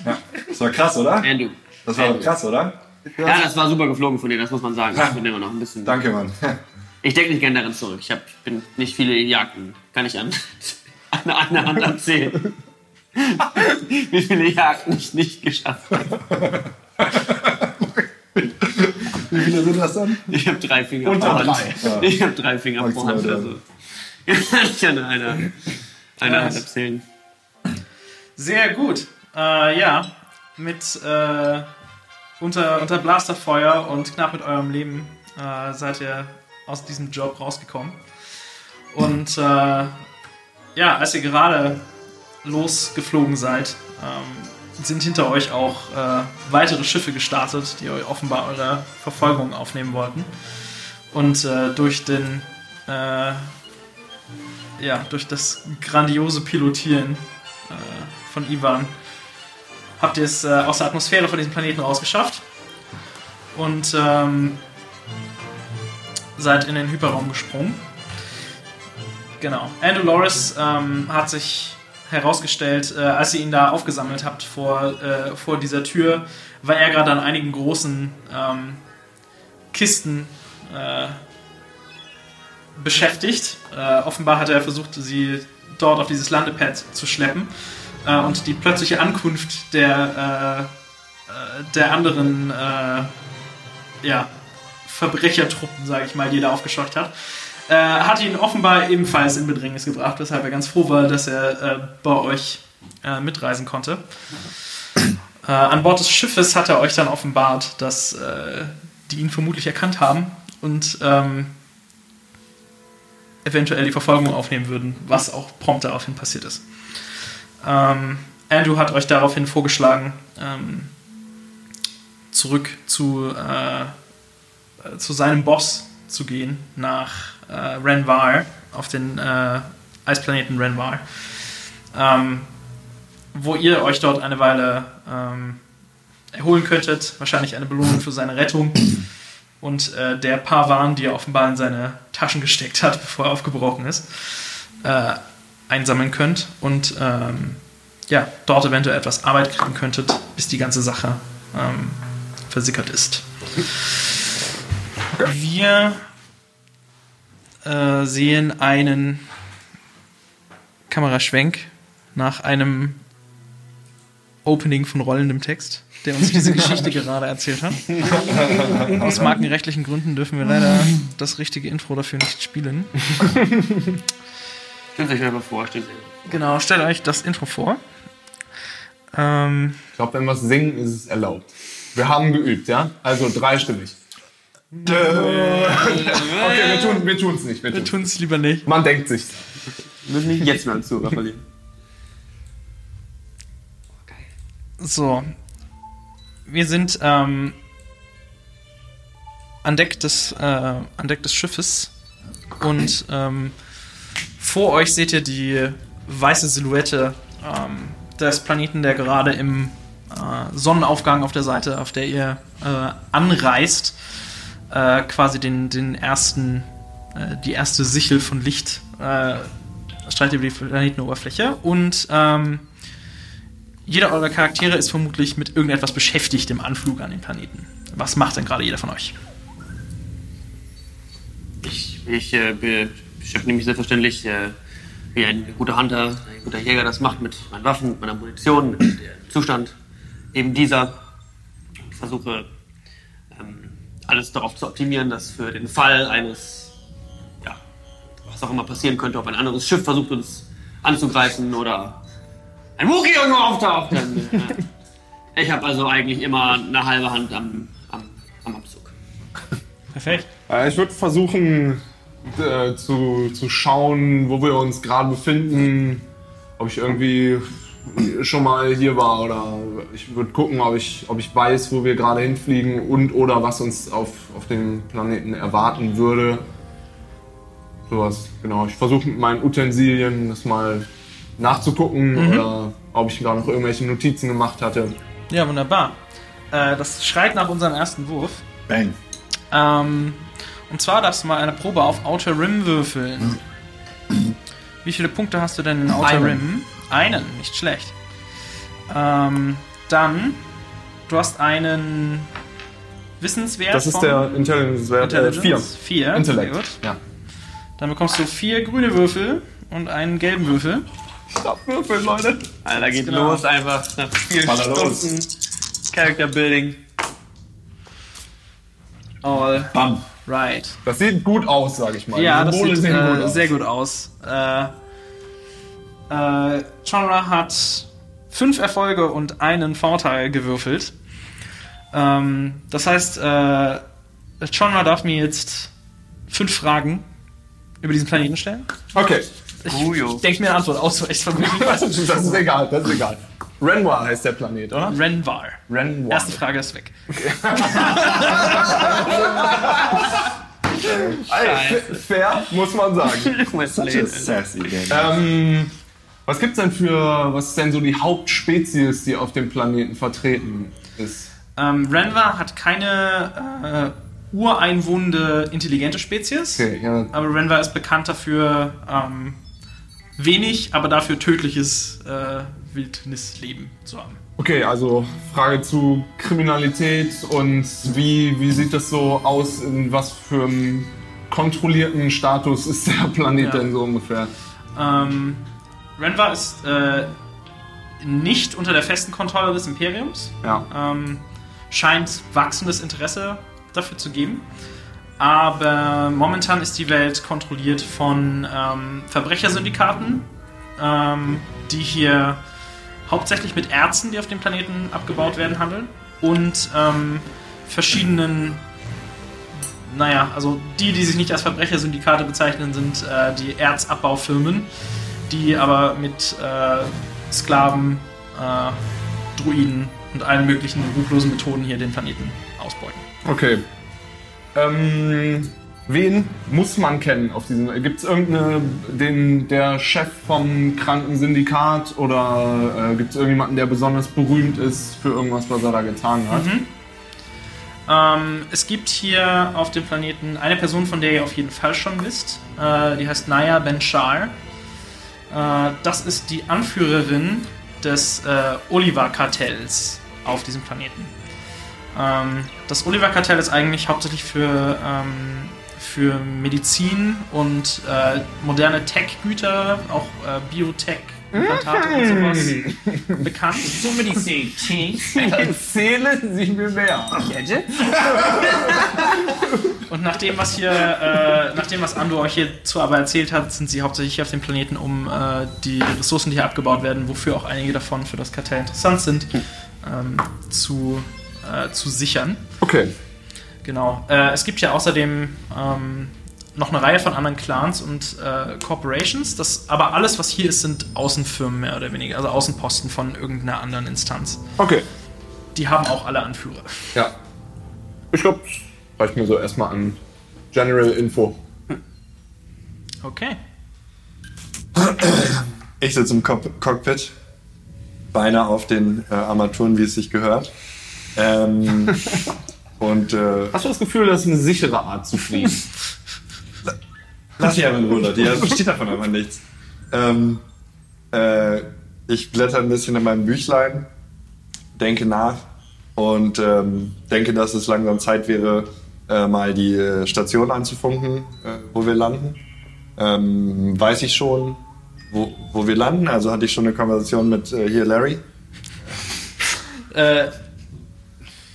Ja, das war krass, oder? Andrew. Das war doch krass, oder? Ja, das war super geflogen von dir, das muss man sagen. Ich bin immer noch ein bisschen. Danke, Mann. Ich denke nicht gerne daran zurück. Ich hab, bin nicht viele Jagden. Kann ich an, an einer Hand abzählen. Wie viele Jagden ich nicht geschafft habe. Wie viele sind das dann? Ich habe drei Finger Unter pro Hand. drei. Ich habe drei Finger pro Maximal Hand. Also. Kann ich an einer, einer Hand abzählen. Sehr gut. Äh, ja, mit äh, unter, unter Blasterfeuer und knapp mit eurem Leben äh, seid ihr aus diesem Job rausgekommen. Und äh, ja, als ihr gerade losgeflogen seid, ähm, sind hinter euch auch äh, weitere Schiffe gestartet, die euch offenbar eure Verfolgung aufnehmen wollten. Und äh, durch den äh, ja, durch das grandiose Pilotieren äh, von Ivan habt ihr es äh, aus der Atmosphäre von diesem Planeten rausgeschafft und ähm, seid in den Hyperraum gesprungen. Genau. Andrew Loris ähm, hat sich herausgestellt, äh, als ihr ihn da aufgesammelt habt vor, äh, vor dieser Tür, war er gerade an einigen großen ähm, Kisten äh, beschäftigt. Äh, offenbar hat er versucht, sie dort auf dieses Landepad zu schleppen. Äh, und die plötzliche Ankunft der, äh, der anderen ja, Verbrechertruppen, sage ich mal, die er da aufgescheucht hat, äh, hat ihn offenbar ebenfalls in Bedrängnis gebracht, weshalb er ganz froh war, dass er äh, bei euch äh, mitreisen konnte. Äh, an Bord des Schiffes hat er euch dann offenbart, dass äh, die ihn vermutlich erkannt haben und ähm, eventuell die Verfolgung aufnehmen würden, was auch prompt daraufhin passiert ist. Ähm, Andrew hat euch daraufhin vorgeschlagen, ähm, zurück zu, äh, zu seinem Boss zu gehen, nach äh, Renvar, auf den äh, Eisplaneten Renvar, ähm, wo ihr euch dort eine Weile ähm, erholen könntet, wahrscheinlich eine Belohnung für seine Rettung. Und äh, der paar Waren, die er offenbar in seine Taschen gesteckt hat, bevor er aufgebrochen ist, äh, einsammeln könnt und ähm, ja, dort eventuell etwas Arbeit kriegen könntet, bis die ganze Sache ähm, versickert ist. Wir äh, sehen einen Kameraschwenk nach einem Opening von rollendem Text, der uns diese Geschichte gerade erzählt hat. Aus markenrechtlichen Gründen dürfen wir leider das richtige Intro dafür nicht spielen. Stellt euch einfach vor, stellt euch Genau, stellt euch das Intro vor. Ähm, Ich glaube, wenn wir es singen, ist es erlaubt. Wir haben geübt, ja? Also dreistimmig. Okay, wir tun wir tun's nicht. Wir wir tun's. tun es lieber nicht. Man denkt sich. Wir müssen nicht jetzt mehr einen Zuhörer verlieren. So. Wir sind ähm, an, Deck des, äh, an Deck des Schiffes und ähm, vor euch seht ihr die weiße Silhouette ähm, des Planeten, der gerade im äh, Sonnenaufgang auf der Seite, auf der ihr äh, anreist, äh, quasi den, den ersten, äh, die erste Sichel von Licht äh, strahlt über die Planetenoberfläche und ähm, jeder eurer Charaktere ist vermutlich mit irgendetwas beschäftigt im Anflug an den Planeten. Was macht denn gerade jeder von euch? Ich, ich äh, be- beschäftige mich selbstverständlich, äh, wie ein guter Hunter, ein guter Jäger das macht, mit meinen Waffen, mit meiner Munition, mit dem Zustand eben dieser. Ich versuche alles darauf zu optimieren, dass für den Fall eines, ja, was auch immer passieren könnte, ob ein anderes Schiff versucht uns anzugreifen oder ein Wookie irgendwo auftaucht, dann. Äh, ich habe also eigentlich immer eine halbe Hand am, am, am Abzug. Perfekt. Äh, Ich würde versuchen äh, zu, zu schauen, wo wir uns gerade befinden. Ob ich irgendwie schon mal hier war oder ich würde gucken, ob ich, ob ich weiß, wo wir gerade hinfliegen und oder was uns auf, auf dem Planeten erwarten würde. Sowas, genau. Ich versuche mit meinen Utensilien das mal nachzugucken oder ob ich gerade noch irgendwelche Notizen gemacht hatte. Ja, wunderbar. Äh, das schreit nach unserem ersten Wurf. Bang. Ähm, und zwar darfst du mal eine Probe auf Outer Rim würfeln. Wie viele Punkte hast du denn in Outer Einen. Rim? Einen, nicht schlecht. Ähm, dann, du hast einen Wissenswert Das ist der Intelligence-Wert äh, 4. Intelligence. Vier. Sehr Intellekt. gut. Ja. Dann bekommst du vier grüne Würfel und einen gelben Würfel. Stabwürfel, Leute. Alter, geht Genau. los einfach nach vier Baller los. Stunden Character Building. All Bam. right. Das sieht gut aus, sag ich mal. Ja, Die das sieht sehen äh, gut aus. sehr gut aus. Äh, äh, Chonra hat fünf Erfolge und einen Vorteil gewürfelt. Ähm, das heißt, äh, Chonra darf mir jetzt fünf Fragen über diesen Planeten stellen. Okay, Ich Ujo. denke mir eine Antwort aus, weil ich vermutlich das ist egal, das ist egal. Renwa heißt der Planet, oder? Renvar. Renwa. Erste Frage ist weg. Ey, fair, muss man sagen. Such a sassy game. ähm, was gibt's denn für, was ist denn so die Hauptspezies, die auf dem Planeten vertreten ist? Ähm, Renvar hat keine äh, ureinwohnende, intelligente Spezies. Okay, ja, Aber Renvar ist bekannt dafür, ähm, wenig, aber dafür tödliches äh, Wildnisleben zu haben. Okay, also Frage zu Kriminalität und wie, wie sieht das so aus, in was für einem kontrollierten Status ist der Planet Ja. denn so ungefähr? Ähm, Renvar ist äh, nicht unter der festen Kontrolle des Imperiums. Ja. Ähm, scheint wachsendes Interesse dafür zu geben. Aber momentan ist die Welt kontrolliert von ähm, Verbrechersyndikaten, ähm, die hier hauptsächlich mit Erzen, die auf dem Planeten abgebaut werden, handeln und ähm, verschiedenen, naja, also die, die sich nicht als Verbrechersyndikate bezeichnen, sind äh, die Erzabbaufirmen, die aber mit äh, Sklaven, äh, Druiden und allen möglichen ruchlosen Methoden hier den Planeten ausbeuten. Okay. Ähm, wen muss man kennen auf diesem? Gibt es irgendeine, den, der Chef vom Krankensyndikat oder äh, gibt es irgendjemanden, der besonders berühmt ist für irgendwas, was er da getan hat? Ähm, es gibt hier auf dem Planeten eine Person, von der ihr auf jeden Fall schon wisst. Äh, die heißt Naya Ben-Shar. Äh, das ist die Anführerin des äh, Oliver-Kartells auf diesem Planeten. Ähm, das Oliver-Kartell ist eigentlich hauptsächlich für, ähm, für Medizin und äh, moderne Tech-Güter, auch äh, Biotech, Implantate und sowas bekannt. So Medizin. Erzählen Sie mir mehr. Und nach dem, was hier, äh, nach dem, was Ando euch hierzu aber erzählt hat, sind sie hauptsächlich hier auf dem Planeten, um äh, die Ressourcen, die hier abgebaut werden, wofür auch einige davon für das Kartell interessant sind, ähm, zu, äh, zu sichern. Okay. Genau. Äh, es gibt ja außerdem ähm, noch eine Reihe von anderen Clans und äh, Corporations. Das, aber alles, was hier ist, sind Außenfirmen mehr oder weniger, also Außenposten von irgendeiner anderen Instanz. Okay. Die haben auch alle Anführer. Ja. Ich glaube, reicht mir so erstmal an General Info. Okay. Ich sitze im Cock Cockpit, Beine auf den äh, Armaturen, wie es sich gehört. Ähm, und äh, Hast du das Gefühl, das ist eine sichere Art zu fliegen? lass mich einfach in Ruhe, Leute. Ihr versteht davon einfach nichts. Ähm, äh, ich blätter ein bisschen in meinem Büchlein, denke nach und ähm, denke, dass es langsam Zeit wäre, äh, mal die äh, Station anzufunken, äh, wo wir landen. Ähm, weiß ich schon, wo, wo wir landen? Also hatte ich schon eine Konversation mit äh, hier Larry. Äh,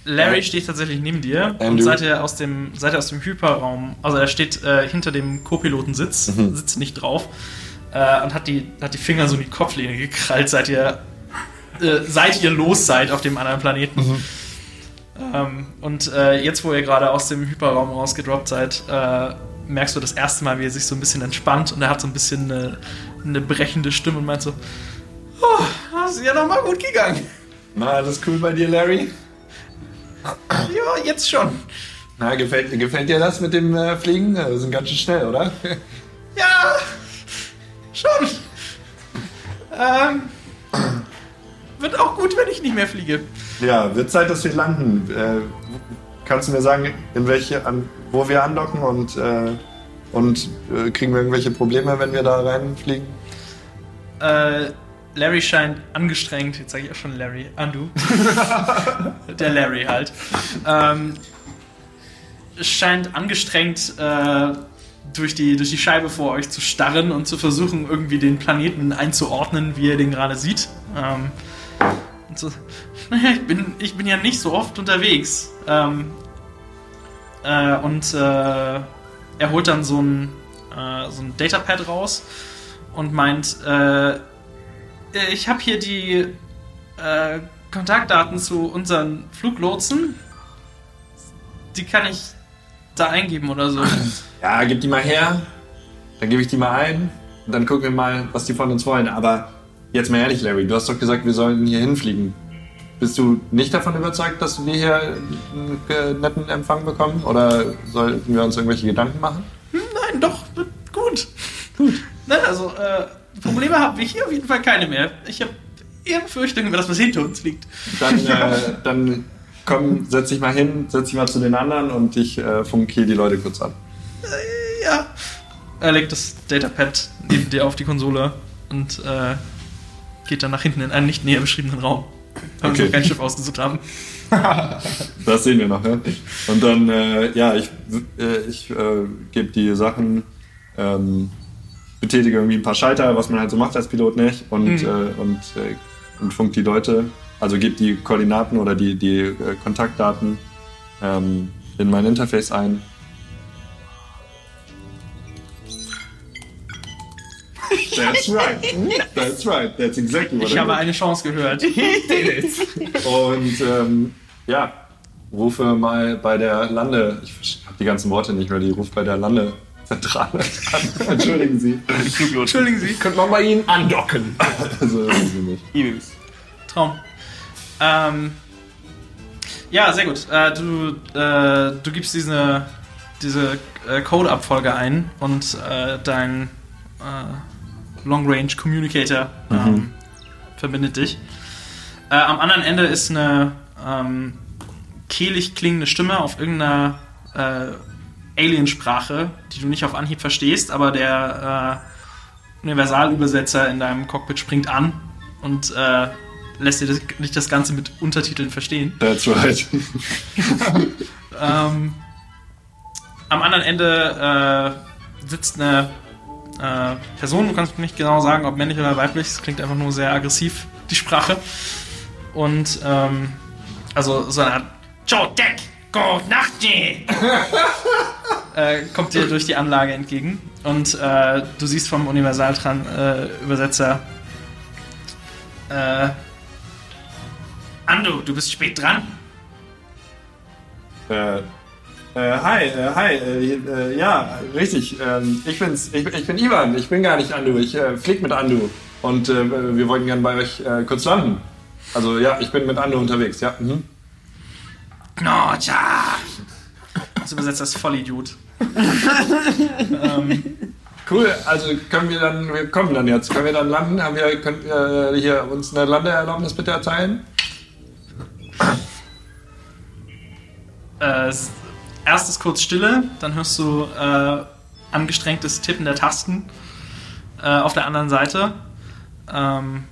Larry steht tatsächlich neben dir und Andrew. seid ihr aus dem, seid ihr aus dem Hyperraum, also er steht äh, hinter dem Co-Pilotensitz, sitzt nicht drauf äh, und hat die, hat die Finger so in die Kopflehne gekrallt, seit ihr, äh, seit ihr los seid auf dem anderen Planeten. Ähm, und äh, jetzt, wo ihr gerade aus dem Hyperraum rausgedroppt seid, äh, merkst du das erste Mal, wie er sich so ein bisschen entspannt und er hat so ein bisschen eine, eine brechende Stimme und meint so, oh, das ist ja nochmal gut gegangen. Na, alles cool bei dir, Larry? Ja, jetzt schon. Na, gefällt, gefällt dir das mit dem äh, Fliegen? Äh, Wir sind ganz schön schnell, oder? Ja, schon. Ähm, wird auch gut, wenn ich nicht mehr fliege. Ja, wird Zeit, dass wir landen. Äh, kannst du mir sagen, in welche, an, wo wir andocken und, äh, und äh, kriegen wir irgendwelche Probleme, wenn wir da reinfliegen? Äh, Larry scheint angestrengt, jetzt sage ich auch schon Larry, Andu. Der Larry halt. Ähm, scheint angestrengt äh, durch, die, durch die Scheibe vor euch zu starren und zu versuchen, irgendwie den Planeten einzuordnen, wie er den gerade sieht. Ähm, und so, naja, ich bin, ich bin ja nicht so oft unterwegs. Ähm, äh, und äh, er holt dann so ein, äh, so ein Datapad raus und meint, äh, ich habe hier die äh, Kontaktdaten zu unseren Fluglotsen. Die kann ich da eingeben oder so. Ja, gib die mal her. Dann gebe ich die mal ein. Und dann gucken wir mal, was die von uns wollen. Aber jetzt mal ehrlich, Larry, du hast doch gesagt, wir sollen hier hinfliegen. Bist du nicht davon überzeugt, dass wir hier einen äh, netten Empfang bekommen? Oder sollten wir uns irgendwelche Gedanken machen? Nein, doch, gut. Gut. Nein, also, äh, Probleme haben wir hier auf jeden Fall keine mehr. Ich habe eher Befürchtungen, dass was hinter uns liegt. Dann, äh, dann komm, setz dich mal hin, setz dich mal zu den anderen und ich äh, funkiere die Leute kurz an. Ja. Er legt das Datapad neben dir auf die Konsole und äh, geht dann nach hinten in einen nicht näher beschriebenen Raum. Weil Okay. wir noch kein Schiff ausgesucht haben. Das sehen wir noch, ja. Und dann, äh, ja, ich, äh, ich äh, gebe die Sachen, ähm, betätige irgendwie ein paar Schalter, was man halt so macht als Pilot nicht, und, Mhm. äh, und, äh, und funkt die Leute, also gebe die Koordinaten oder die, die äh, Kontaktdaten ähm, in mein Interface ein. That's right. That's right. That's exactly what Ich habe eine Chance gehört. Und ähm, ja, rufe mal bei der Lande, ich habe die ganzen Worte nicht mehr, die ruft bei der Landezentrale an. Entschuldigen Sie. Entschuldigen Sie. Könnte man bei Ihnen andocken. Also, wissen Sie nicht. E-Mails. Traum. Ähm, ja, sehr gut. Äh, du, äh, du gibst diese, diese äh, Code-Abfolge ein und äh, dein äh, Long-Range Communicator ähm, verbindet dich. Äh, am anderen Ende ist eine ähm, kehlig klingende Stimme auf irgendeiner äh, Aliensprache, die du nicht auf Anhieb verstehst, aber der äh, Universalübersetzer in deinem Cockpit springt an und äh, lässt dir das, nicht das Ganze mit Untertiteln verstehen. That's right. Ähm, am anderen Ende äh, sitzt eine äh, Person, du kannst nicht genau sagen, ob männlich oder weiblich, es klingt einfach nur sehr aggressiv, die Sprache. Und ähm, also so eine Art Joe Deck, go Nachtje. äh, kommt dir durch die Anlage entgegen und äh, du siehst vom Universaltran äh, Übersetzer äh, Ando, du bist spät dran. Äh, äh, hi, äh, hi, äh, äh, ja, richtig. Ähm, ich bin's, ich, ich bin Ivan, ich bin gar nicht Andu, ich äh, flieg mit Andu. Und äh, wir wollten gerne bei euch äh, kurz landen. Also ja, ich bin mit Andu unterwegs, ja. Mhm. Knocha. das Übersetzer ist Vollidiot. Cool, also können wir dann, wir kommen dann jetzt, können wir dann landen? Haben wir, könnt ihr hier uns eine Landeerlaubnis bitte erteilen? Äh, s- erst ist kurz Stille, dann hörst du äh, angestrengtes Tippen der Tasten äh, auf der anderen Seite. Ähm,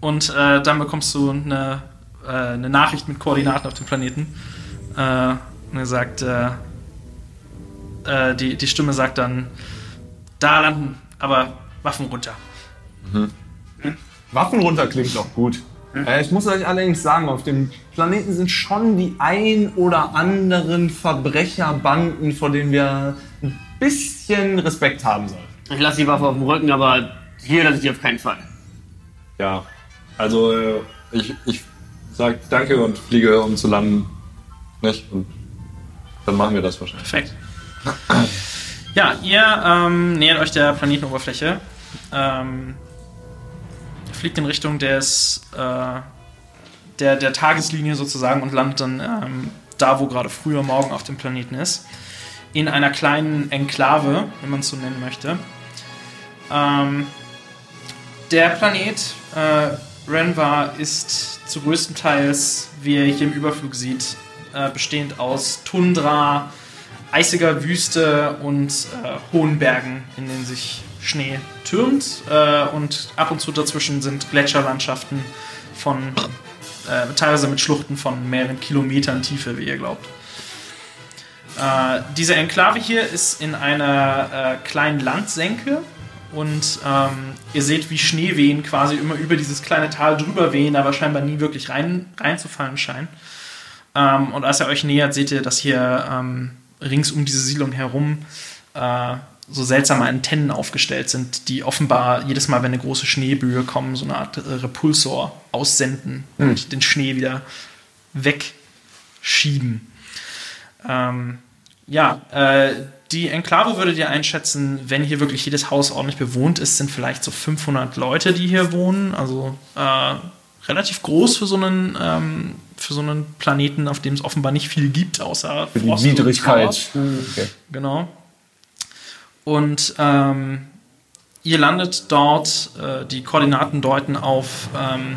und äh, dann bekommst du eine, äh, eine Nachricht mit Koordinaten auf dem Planeten. Äh, und er sagt, äh, äh, die, die Stimme sagt dann, da landen, aber Waffen runter. Waffen runter klingt doch gut. Äh, ich muss euch allerdings sagen, auf dem Planeten sind schon die ein oder anderen Verbrecherbanden, vor denen wir ein bisschen Respekt haben sollen. Ich lasse die Waffe auf dem Rücken, aber hier lasse ich die auf keinen Fall. Ja, also äh, ich, ich sag danke und fliege, um zu landen. Nicht? Und dann machen wir das wahrscheinlich. Perfekt. Ja, ihr ähm, nähert euch der Planetenoberfläche. Ähm, fliegt in Richtung des, äh, der, der Tageslinie sozusagen und landet dann ähm, da, wo gerade früher Morgen auf dem Planeten ist. In einer kleinen Enklave, wenn man es so nennen möchte. Ähm, der Planet äh, Renvar ist zu größtenteils, wie ihr hier im Überflug seht, äh, bestehend aus Tundra, eisiger Wüste und äh, hohen Bergen, in denen sich Schnee türmt. Äh, und ab und zu dazwischen sind Gletscherlandschaften von äh, teilweise mit Schluchten von mehreren Kilometern Tiefe, wie ihr glaubt. Äh, diese Enklave hier ist in einer äh, kleinen Landsenke und ähm, ihr seht, wie Schneewehen quasi immer über dieses kleine Tal drüber wehen, aber scheinbar nie wirklich rein, reinzufallen scheinen. Ähm, und als ihr euch nähert, seht ihr, dass hier ähm, rings um diese Siedlung herum äh, so seltsame Antennen aufgestellt sind, die offenbar jedes Mal, wenn eine große Schneeböe kommen, so eine Art äh, Repulsor aussenden und den Schnee wieder wegschieben. Ähm, ja, äh, die Enklave würdet ihr einschätzen, wenn hier wirklich jedes Haus ordentlich bewohnt ist, sind vielleicht so 500 Leute, die hier wohnen. Also äh, relativ groß für so einen ähm, für so einen Planeten, auf dem es offenbar nicht viel gibt, außer Für die Frost. Chaos. Okay. Genau. Und ähm, ihr landet dort, äh, die Koordinaten deuten auf ähm,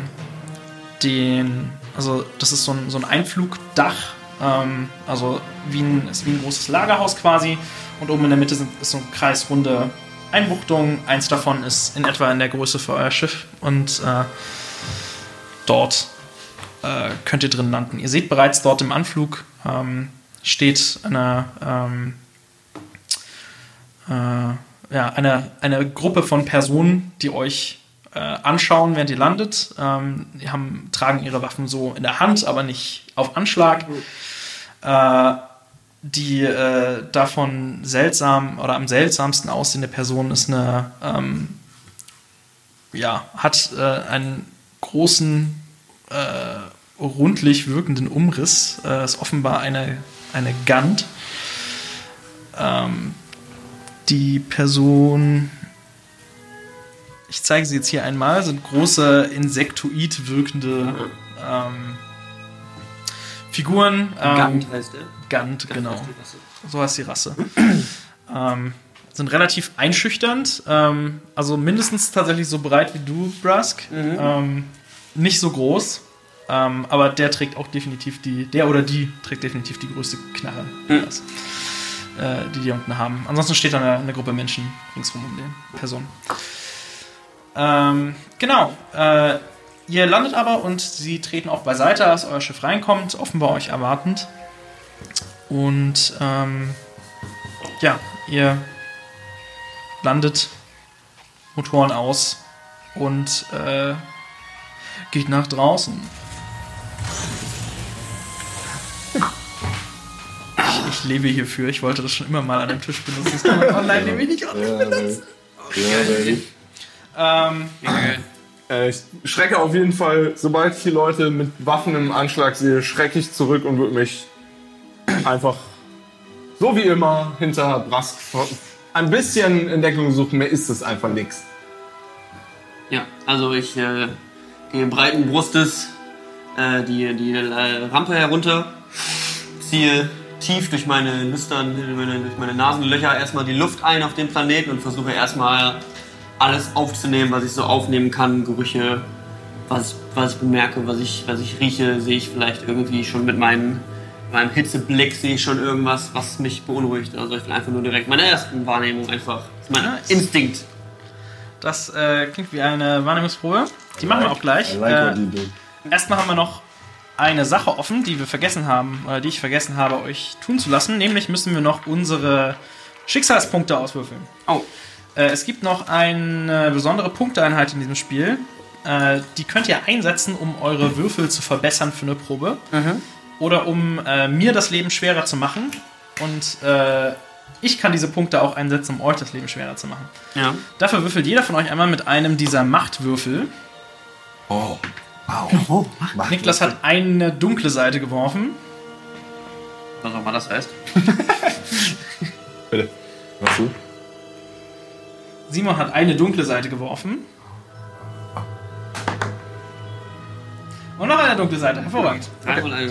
den, also das ist so ein, so ein Einflugdach, ähm, also wie ein, ist wie ein großes Lagerhaus quasi. Und oben in der Mitte sind, ist so eine kreisrunde Einbuchtung. Eins davon ist in etwa in der Größe für euer Schiff. Und äh, dort äh, könnt ihr drin landen. Ihr seht bereits dort im Anflug ähm, steht eine, ähm, äh, ja, eine, eine Gruppe von Personen, die euch äh, anschauen, während ihr landet. Ähm, die haben, tragen ihre Waffen so in der Hand, aber nicht auf Anschlag. Äh, die äh, davon seltsam oder am seltsamsten aussehende Person ist eine ähm, ja, hat äh, einen großen, äh, rundlich wirkenden Umriss. Äh, ist offenbar eine, eine Gant. Ähm, die Person, ich zeige sie jetzt hier einmal, sind große, insektoid wirkende ähm, Figuren. Ähm, Gant heißt er. Gant, genau. So heißt die Rasse. ähm, sind relativ einschüchternd. Ähm, also mindestens tatsächlich so breit wie du, Brusk. Ähm, nicht so groß. Ähm, aber der trägt auch definitiv die, der oder die trägt definitiv die größte Knarre, das, äh, die die unten haben. Ansonsten steht da eine, eine Gruppe Menschen ringsrum um die Person. Ähm, genau. Äh, ihr landet aber und sie treten auch beiseite, als euer Schiff reinkommt, offenbar euch erwartend. Und ähm, ja, ihr landet, Motoren aus und äh, geht nach draußen. Ich, ich lebe hierfür. Ich wollte das schon immer mal an dem Tisch benutzen. Das kann man online nämlich nicht nicht benutzen. Ähm, Äh, ich schrecke auf jeden Fall, sobald ich die Leute mit Waffen im Anschlag sehe, schrecke ich zurück und würde mich einfach so wie immer hinter Brask ein bisschen Entdeckung suchen. Mehr ist es einfach nix. Ja, also ich äh, gehe breiten Brustes äh, die, die äh, Rampe herunter, ziehe tief durch meine Nüstern, durch meine, durch meine Nasenlöcher erstmal die Luft ein auf dem Planeten und versuche erstmal alles aufzunehmen, was ich so aufnehmen kann, Gerüche, was, was ich bemerke, was ich, was ich rieche, sehe ich vielleicht irgendwie schon mit meinem, meinem Hitzeblick sehe ich schon irgendwas, was mich beunruhigt. Also ich will einfach nur direkt meine ersten Wahrnehmung einfach, das ist mein Nice. Instinkt. das äh, klingt wie eine Wahrnehmungsprobe. Die machen wir auch gleich. Like Äh. Erstmal haben wir noch eine Sache offen, die wir vergessen haben, äh, die ich vergessen habe, euch tun zu lassen. Nämlich müssen wir noch unsere Schicksalspunkte auswürfeln. Oh, Äh, es gibt noch eine besondere Punkteeinheit in diesem Spiel. Äh, die könnt ihr einsetzen, um eure Würfel zu verbessern für eine Probe. Oder um äh, mir das Leben schwerer zu machen. Und äh, ich kann diese Punkte auch einsetzen, um euch das Leben schwerer zu machen. ja. Dafür würfelt jeder von euch einmal mit einem dieser Machtwürfel. Oh. Wow. Macht Niklas hat eine dunkle Seite geworfen. Was auch immer das heißt. Bitte. Was du? Simon hat eine dunkle Seite geworfen. Und noch eine dunkle Seite. Hervorragend. Eine.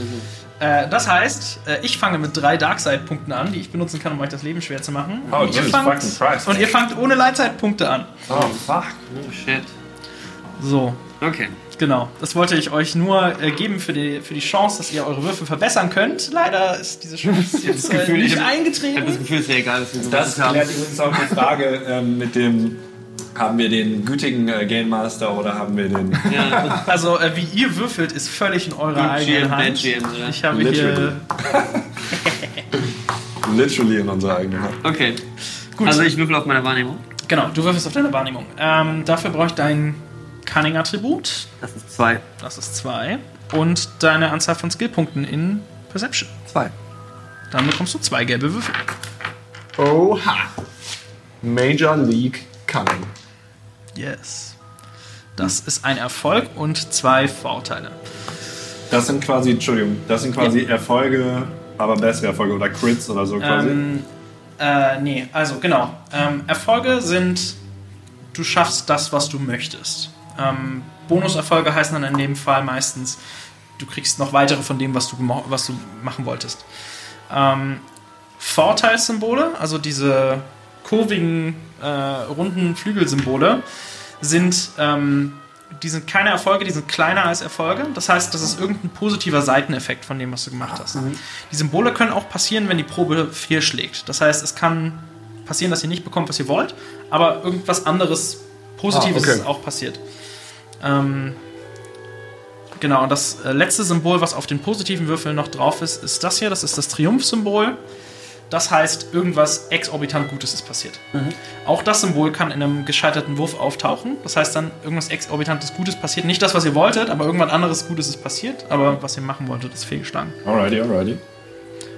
Äh, das heißt, äh, ich fange mit drei Darkside-Punkten an, die ich benutzen kann, um euch das Leben schwer zu machen. Oh, und, ihr fangt, und ihr fangt ohne Lightside-Punkte an. Oh, fuck. Oh shit. So, Okay. genau. Das wollte ich euch nur äh, geben für die, für die Chance, dass ihr eure Würfel verbessern könnt. Leider ist diese Chance jetzt äh, Gefühl, nicht ich hab- Ich habe das eingetreten. Gefühl, es ist ja egal, dass wir Das haben. klärt übrigens auch die Frage ähm, mit dem, haben wir den gütigen äh, Game Master oder haben wir den... Ja, Also, äh, wie ihr würfelt, ist völlig in eurer Good eigenen GM, Hand. GM, oder? Ich habe Literally. hier. literally in unserer eigenen Hand. okay. Gut. Also ich würfel auf meine Wahrnehmung. Genau, du würfelst auf deine Wahrnehmung. Ähm, dafür brauche ich dein Cunning-Attribut. Das ist zwei. Das ist zwei. Und deine Anzahl von Skillpunkten in Perception. Zwei. Dann bekommst du zwei gelbe Würfel. Oha. Major League Cunning. Yes. Das ist ein Erfolg und zwei Vorteile. Das sind quasi, Entschuldigung, das sind quasi Erfolge, aber bessere Erfolge oder Crits oder so quasi. Ähm, äh, nee, also genau. Ähm, Erfolge sind, du schaffst das, was du möchtest. Ähm, Bonuserfolge heißen dann in dem Fall meistens, du kriegst noch weitere von dem, was du, was du machen wolltest. Ähm, Vorteilssymbole, also diese kurvigen, äh, runden Flügelsymbole, sind, ähm, die sind keine Erfolge, die sind kleiner als Erfolge. Das heißt, das ist irgendein positiver Seiteneffekt von dem, was du gemacht hast. Die Symbole können auch passieren, wenn die Probe fehlschlägt. Das heißt, es kann passieren, dass ihr nicht bekommt, was ihr wollt, aber irgendwas anderes Positives Ah, okay. ist auch passiert. Ähm, genau, und das äh, letzte Symbol, was auf den positiven Würfeln noch drauf ist, ist das hier. Das ist das Triumphsymbol. Das heißt, irgendwas exorbitant Gutes ist passiert. Auch das Symbol kann in einem gescheiterten Wurf auftauchen. Das heißt dann, irgendwas exorbitantes Gutes passiert. Nicht das, was ihr wolltet, aber irgendwas anderes Gutes ist passiert. Aber was ihr machen wolltet, ist fehlgeschlagen. Alrighty, alrighty.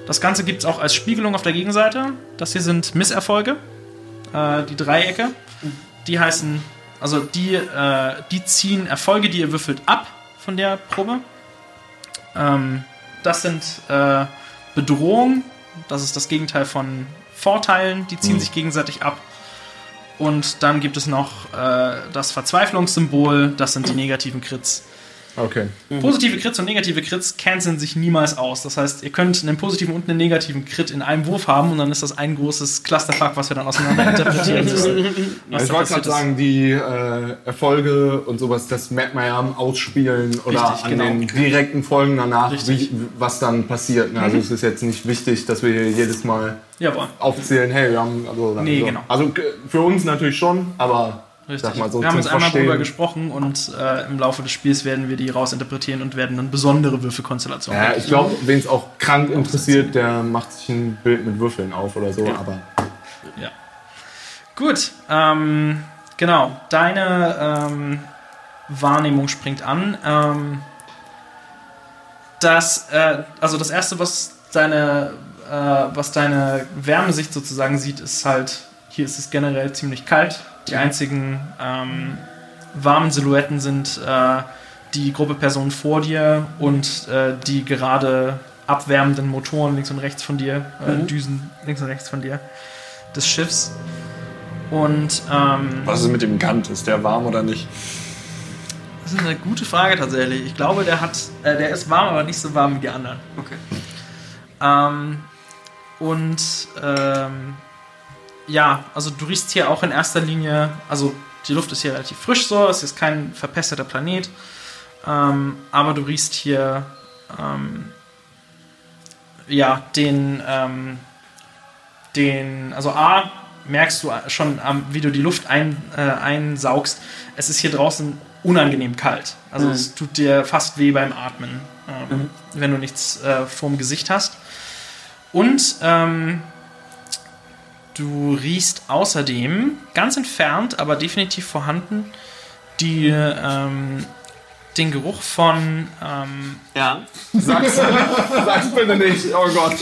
Das Ganze gibt es auch als Spiegelung auf der Gegenseite. Das hier sind Misserfolge. Äh, die Dreiecke. Die heißen Also die, äh, die ziehen Erfolge, die ihr würfelt, ab von der Probe. Ähm, das sind äh, Bedrohungen, das ist das Gegenteil von Vorteilen, die ziehen sich gegenseitig ab. Und dann gibt es noch äh, das Verzweiflungssymbol, das sind die negativen Crits. Okay. Positive Crits und negative Crits canceln sich niemals aus. Das heißt, ihr könnt einen positiven und einen negativen Crit in einem Wurf haben und dann ist das ein großes Clusterfuck, was wir dann auseinander interpretieren müssen. was ich wollte gerade sagen, die äh, Erfolge und sowas, das merkt man ja am Ausspielen oder Richtig, an genau. den direkten Folgen danach, wie, was dann passiert. Ne? Also es ist jetzt nicht wichtig, dass wir hier jedes Mal Jawohl. aufzählen, hey, wir haben... Also, Nee, so. genau. Also für uns natürlich schon, aber Richtig. sag mal so wir haben jetzt einmal drüber gesprochen und äh, im Laufe des Spiels werden wir die rausinterpretieren und werden dann besondere Würfelkonstellationen Ja, ich glaube, wen es auch krank interessiert, der macht sich ein Bild mit Würfeln auf oder so, aber... Ja. Gut, ähm, genau. Deine ähm, Wahrnehmung springt an. Ähm, das, äh, also das erste, was deine, äh, was deine Wärmesicht sozusagen sieht, ist halt, hier ist es generell ziemlich kalt. Die einzigen ähm, warmen Silhouetten sind äh, die Gruppe Personen vor dir und äh, die gerade abwärmenden Motoren links und rechts von dir, äh, Düsen links und rechts von dir des Schiffs. Und ähm, Was ist mit dem Gant? Ist der warm oder nicht? das ist eine gute Frage tatsächlich. Ich glaube, der hat, äh, der ist warm, aber nicht so warm wie die anderen. Okay. Ähm, und ähm, ja, also du riechst hier auch in erster Linie, also die Luft ist hier relativ frisch so, es ist kein verpesteter Planet, ähm, aber du riechst hier ähm, ja den, ähm, den, also A, merkst du schon, wie du die Luft ein, äh, einsaugst, es ist hier draußen unangenehm kalt. Also es tut dir fast weh beim Atmen, ähm, wenn du nichts äh, vorm Gesicht hast. Und ähm, du riechst außerdem ganz entfernt, aber definitiv vorhanden, die, ähm, den Geruch von ähm, Ja. Sag's, sag's bitte nicht, oh Gott.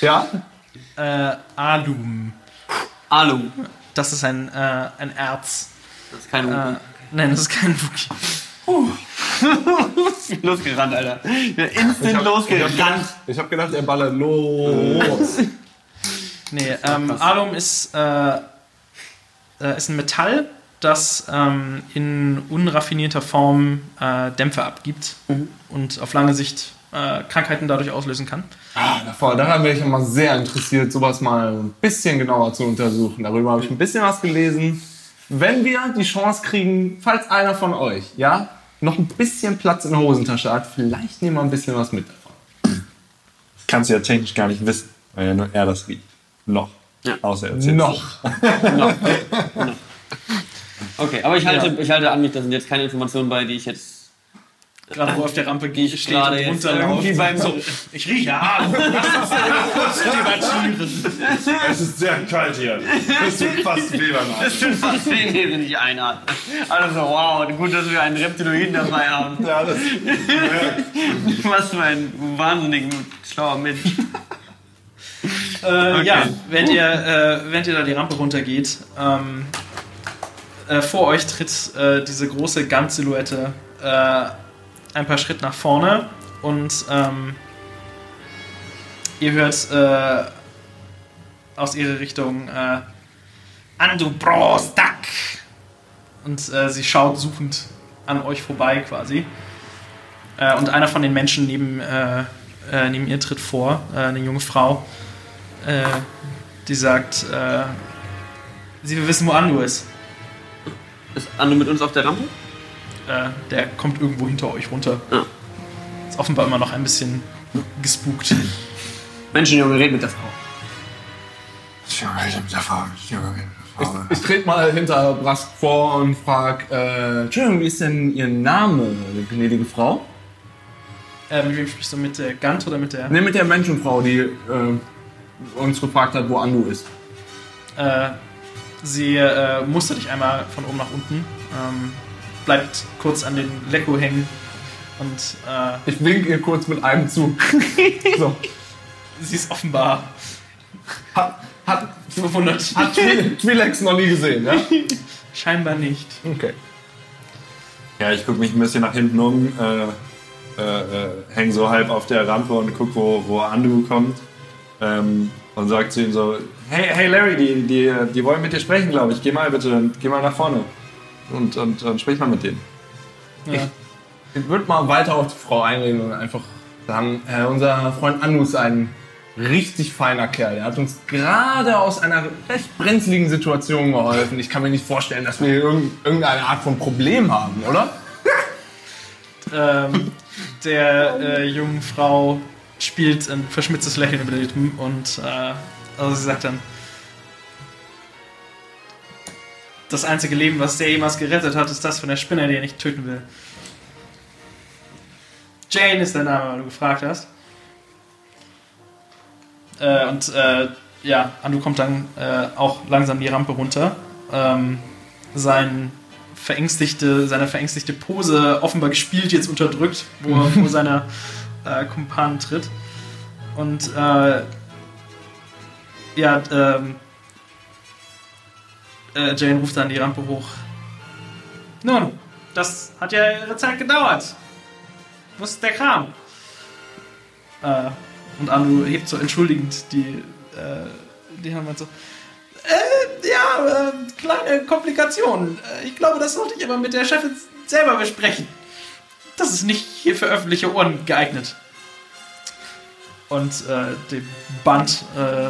Ja? äh, Alum. Alu. Das ist ein, äh, ein Erz. Das ist kein Äh, nein, das ist kein Wookie. Losgerannt, Alter. Ja, instant losgerannt. Ich hab gedacht, er ballert los. Nee, ähm, Alum ist, äh, äh, ist ein Metall, das ähm, in unraffinierter Form äh, Dämpfe abgibt und auf lange Sicht äh, Krankheiten dadurch auslösen kann. Ah, davor, daran wäre ich immer sehr interessiert, sowas mal ein bisschen genauer zu untersuchen. Darüber habe ich ein bisschen was gelesen. Wenn wir die Chance kriegen, falls einer von euch, ja, noch ein bisschen Platz in der Hosentasche hat, vielleicht nehmen wir ein bisschen was mit davon. Das kannst du ja technisch gar nicht wissen, weil ja nur er das riecht. Noch. Ja. Außer er erzählt Noch. Okay, aber ich halte, Ja. ich halte an mich, da sind jetzt keine Informationen bei, die ich jetzt Gerade wo auf der Rampe die ich steht gerade und jetzt beim So, ich rieche Alum. Lass uns debattieren. Es ist sehr kalt hier. Es tut fast weh beim Atmen. Das tut fast weh, wenn ich nicht einatme. Also wow, gut, dass wir einen Reptiloiden dabei haben. Ja, das, Was für ein wahnsinnig schlauer Mensch. Äh, Ja, während ihr, äh, während ihr da die Rampe runtergeht, ähm, äh, vor euch tritt äh, diese große Gant-Silhouette äh, ein paar Schritt nach vorne und ähm, ihr hört aus ihrer Richtung äh, Andu Brostak! Und sie schaut suchend an euch vorbei quasi. Und einer von den Menschen neben, neben ihr tritt vor, eine junge Frau, äh, die sagt, äh, sie will wissen, wo Andu ist. Ist Ando mit uns auf der Rampe? Äh, der kommt irgendwo hinter euch runter. Ja. Ist offenbar immer noch ein bisschen gespukt. Menschenjunge, red mit der Frau. Ich trete mal hinter Brask vor und frag, äh, Entschuldigung, wie ist denn Ihr Name, gnädige Frau? Äh, mit wem sprichst du? Mit der Gant oder mit der? Ne, mit der Menschenfrau, die äh, uns gefragt hat, wo Andu ist. Äh, sie äh, mustert dich einmal von oben nach unten, ähm, bleibt kurz an den Lecko hängen und äh, Ich wink ihr kurz mit einem zu. so. sie ist offenbar Hat, hat Verwundert. Hat Twi- Twi'leks noch nie gesehen, ja? Scheinbar nicht. Okay. Ja, ich gucke mich ein bisschen nach hinten um, äh, äh, äh, häng so halb auf der Rampe und guck, wo, wo Andu kommt. Ähm, und sagt zu ihm so, hey, hey Larry, die, die, die wollen mit dir sprechen, glaube ich. Geh mal bitte, geh mal nach vorne. Und, und, und sprich mal mit denen. Ja. Ich würde mal weiter auf die Frau einreden und einfach sagen, äh, unser Freund Anu ist ein richtig feiner Kerl. Er hat uns gerade aus einer recht brenzligen Situation geholfen. Ich kann mir nicht vorstellen, dass wir hier irgend- irgendeine Art von Problem haben, oder? ähm, der äh, jungen Frau spielt ein verschmitztes Lächeln über die Lippen und äh, also sie sagt dann, das einzige Leben, was der jemals gerettet hat, ist das von der Spinne, die er nicht töten will. Jane ist der Name, weil du gefragt hast. Äh, und äh, ja, Andu kommt dann äh, auch langsam die Rampe runter. Ähm, sein verängstigte, seine verängstigte Pose offenbar gespielt, jetzt unterdrückt, wo er vor seiner äh, Kumpanen tritt. Und äh, ja, ähm, äh, Jane ruft dann die Rampe hoch. Nun, das hat ja ihre Zeit gedauert. Wo ist der Kram? Äh, und Anu hebt so entschuldigend die, äh, die Hand und so. Äh, ja, äh, kleine Komplikationen. Äh, ich glaube, das sollte ich aber mit der Chefin selber besprechen. Das ist nicht hier für öffentliche Ohren geeignet. Und äh, der Band äh,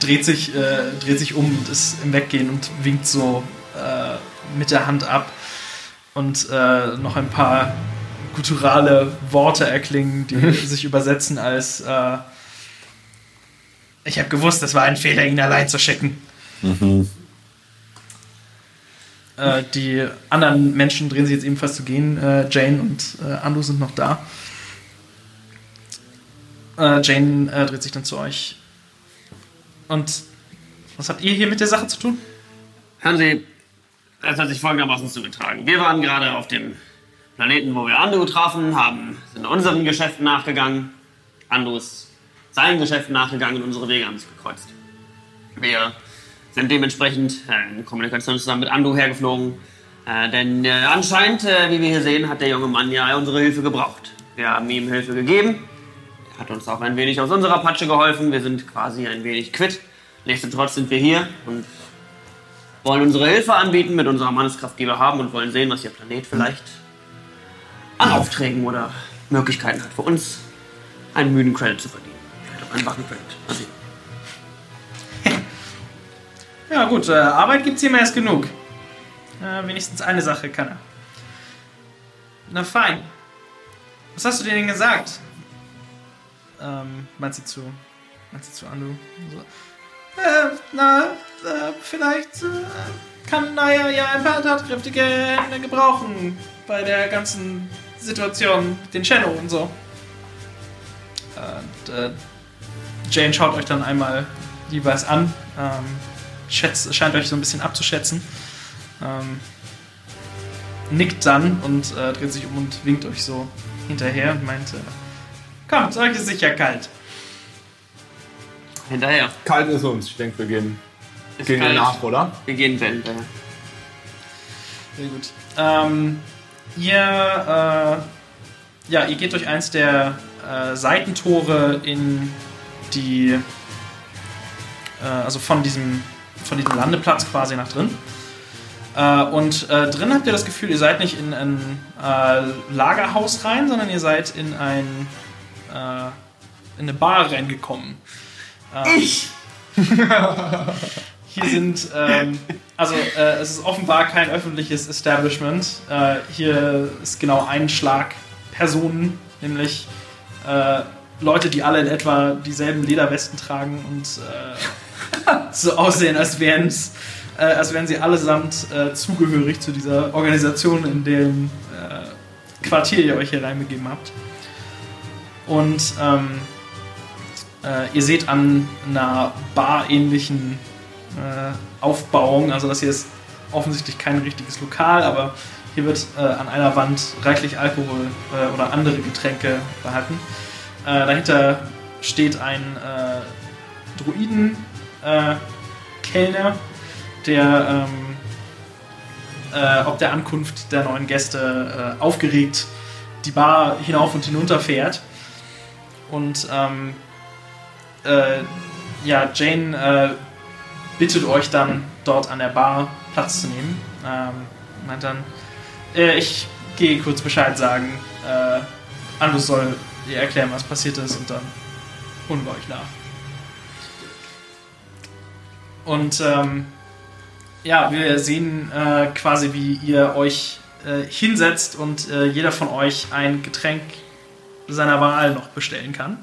dreht, sich, äh, dreht sich um und ist im Weggehen und winkt so äh, mit der Hand ab. Und äh, noch ein paar gutturale Worte erklingen, die sich übersetzen als äh, Ich habe gewusst, es war ein Fehler, ihn allein zu schicken. Äh, die anderen Menschen drehen sich jetzt ebenfalls zu gehen. Äh, Jane und äh, Andu sind noch da. Äh, Jane äh, dreht sich dann zu euch. Und was habt ihr hier mit der Sache zu tun? Hören Sie, es hat sich folgendermaßen zugetragen. Wir waren gerade auf dem Planeten, wo wir Andu trafen, haben, sind unseren Geschäften nachgegangen. Andu ist seinen Geschäften nachgegangen und unsere Wege haben sich gekreuzt. Wir sind dementsprechend äh, in Kommunikation zusammen mit Andu hergeflogen. Äh, denn äh, anscheinend, äh, wie wir hier sehen, hat der junge Mann ja unsere Hilfe gebraucht. Wir haben ihm Hilfe gegeben. Er hat uns auch ein wenig aus unserer Patsche geholfen. Wir sind quasi ein wenig quitt. Nichtsdestotrotz sind wir hier und wollen unsere Hilfe anbieten mit unserer Manneskraft, die wir haben und wollen sehen, was Ihr Planet vielleicht an Aufträgen oder Möglichkeiten hat für uns, einen müden Credit zu verdienen. Auch einen wachen Credit. Mal. Ja gut, äh, Arbeit gibt's hier mehr als genug. Äh, wenigstens eine Sache kann er. Na fein. Was hast du denen gesagt? Ähm, meint sie zu. Meint sie zu Andu. So. Äh, na, äh, vielleicht äh, kann Naya ja ein paar tatkräftige Hände gebrauchen bei der ganzen Situation mit den Shadow und so. Und, äh, Jane schaut euch dann einmal jeweils an. Ähm, schätzt, scheint euch so ein bisschen abzuschätzen. Ähm, nickt dann und äh, dreht sich um und winkt euch so hinterher und meint, äh, kommt, euch ist sicher kalt. Hinterher. Kalt ist uns. Ich denke, wir gehen, Ist gehen kalt. nach, oder? Wir gehen hinterher. Sehr gut. Ähm, ihr, äh, ja, ihr geht durch eins der äh, Seitentore in die, äh, also von diesem, von diesem Landeplatz quasi nach drin. Äh, und äh, drin habt ihr das Gefühl, ihr seid nicht in ein äh, Lagerhaus rein, sondern ihr seid in ein, äh, in eine Bar reingekommen. Ich! Hier sind, ähm, also äh, es ist offenbar kein öffentliches Establishment. Äh, hier ist genau ein Schlag Personen, nämlich Leute, die alle in etwa dieselben Lederwesten tragen und so aussehen, als wären äh, als wären sie allesamt äh, zugehörig zu dieser Organisation, in dem äh, Quartier ihr euch hier reinbegeben habt. Und ähm, äh, ihr seht an einer barähnlichen äh, Aufbauung, also das hier ist offensichtlich kein richtiges Lokal, aber hier wird äh, an einer Wand reichlich Alkohol oder andere Getränke behalten. Dahinter steht ein Druiden, äh, Kellner, der ähm, äh, ob der Ankunft der neuen Gäste äh, aufgeregt die Bar hinauf und hinunter fährt. Und ähm, äh, ja, Jane äh, bittet euch dann dort an der Bar Platz zu nehmen. Ähm, meint dann, äh, ich gehe kurz Bescheid sagen. Äh, Andus soll ihr erklären, was passiert ist und dann holen wir euch nach. Und ähm, ja, wir sehen äh, quasi, wie ihr euch äh, hinsetzt und äh, jeder von euch ein Getränk seiner Wahl noch bestellen kann.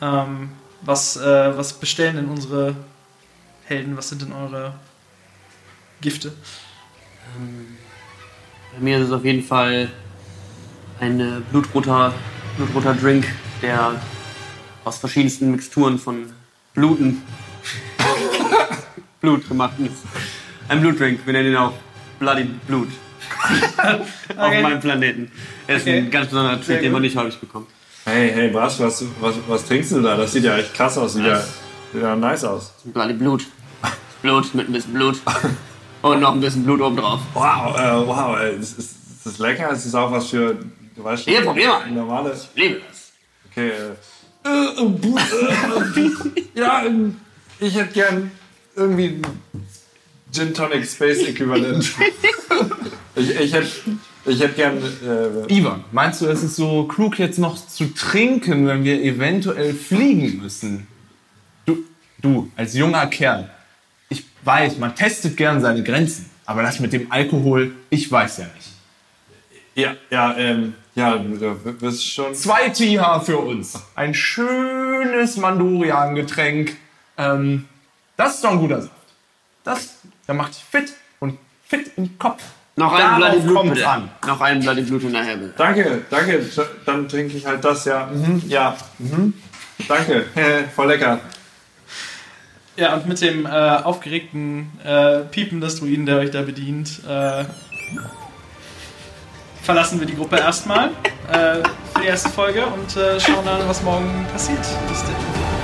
Ähm, was, äh, was bestellen denn unsere Helden? Was sind denn eure Gifte? Bei mir ist es auf jeden Fall ein äh, blutroter, blutroter Drink, der aus verschiedensten Mixturen von Bluten Blut gemacht ist. Ein Blutdrink, wir nennen ihn auch Bloody Blut. Auf meinem Planeten. Er ist Okay. ein ganz besonderer Treat, den man nicht häufig bekommt. Hey, hey, was, was, was, was trinkst du da? Das sieht ja echt krass aus. Sieht ja, sieht ja nice aus. Bloody Blut. Blut mit ein bisschen Blut. Und noch ein bisschen Blut obendrauf. Wow, äh, wow, ey, ist, ist, ist das lecker? Ist das auch was für, du weißt schon, Hier, probier mal. normale? Ich liebe das. Okay, äh. ja, ähm, ich hätte gern irgendwie Gin Tonic Space Äquivalent. ich, ich hätte ich hätt gern, äh, Ivan, meinst du, es ist so klug, jetzt noch zu trinken, wenn wir eventuell fliegen müssen? Du, du als junger Kerl, ich weiß, man testet gern seine Grenzen, aber das mit dem Alkohol, ich weiß ja nicht. ja, ja, ähm, ja, du wirst schon. Zwei TH für uns. Ein schönes Mandorian-Getränk. Ähm, das ist doch ein guter Saft. Das, der macht dich fit und fit im Kopf. Noch ein Bloody Blut bitte. an. Noch ein Bloody Blut hinterher bitte. Danke, danke, dann trinke ich halt das, ja. Mhm, ja, mhm. Danke, voll lecker. Ja, und mit dem äh, aufgeregten äh, Piepen des Druiden, der euch da bedient, äh, verlassen wir die Gruppe erstmal äh, für die erste Folge und äh, schauen dann, was morgen passiert. Bis denn.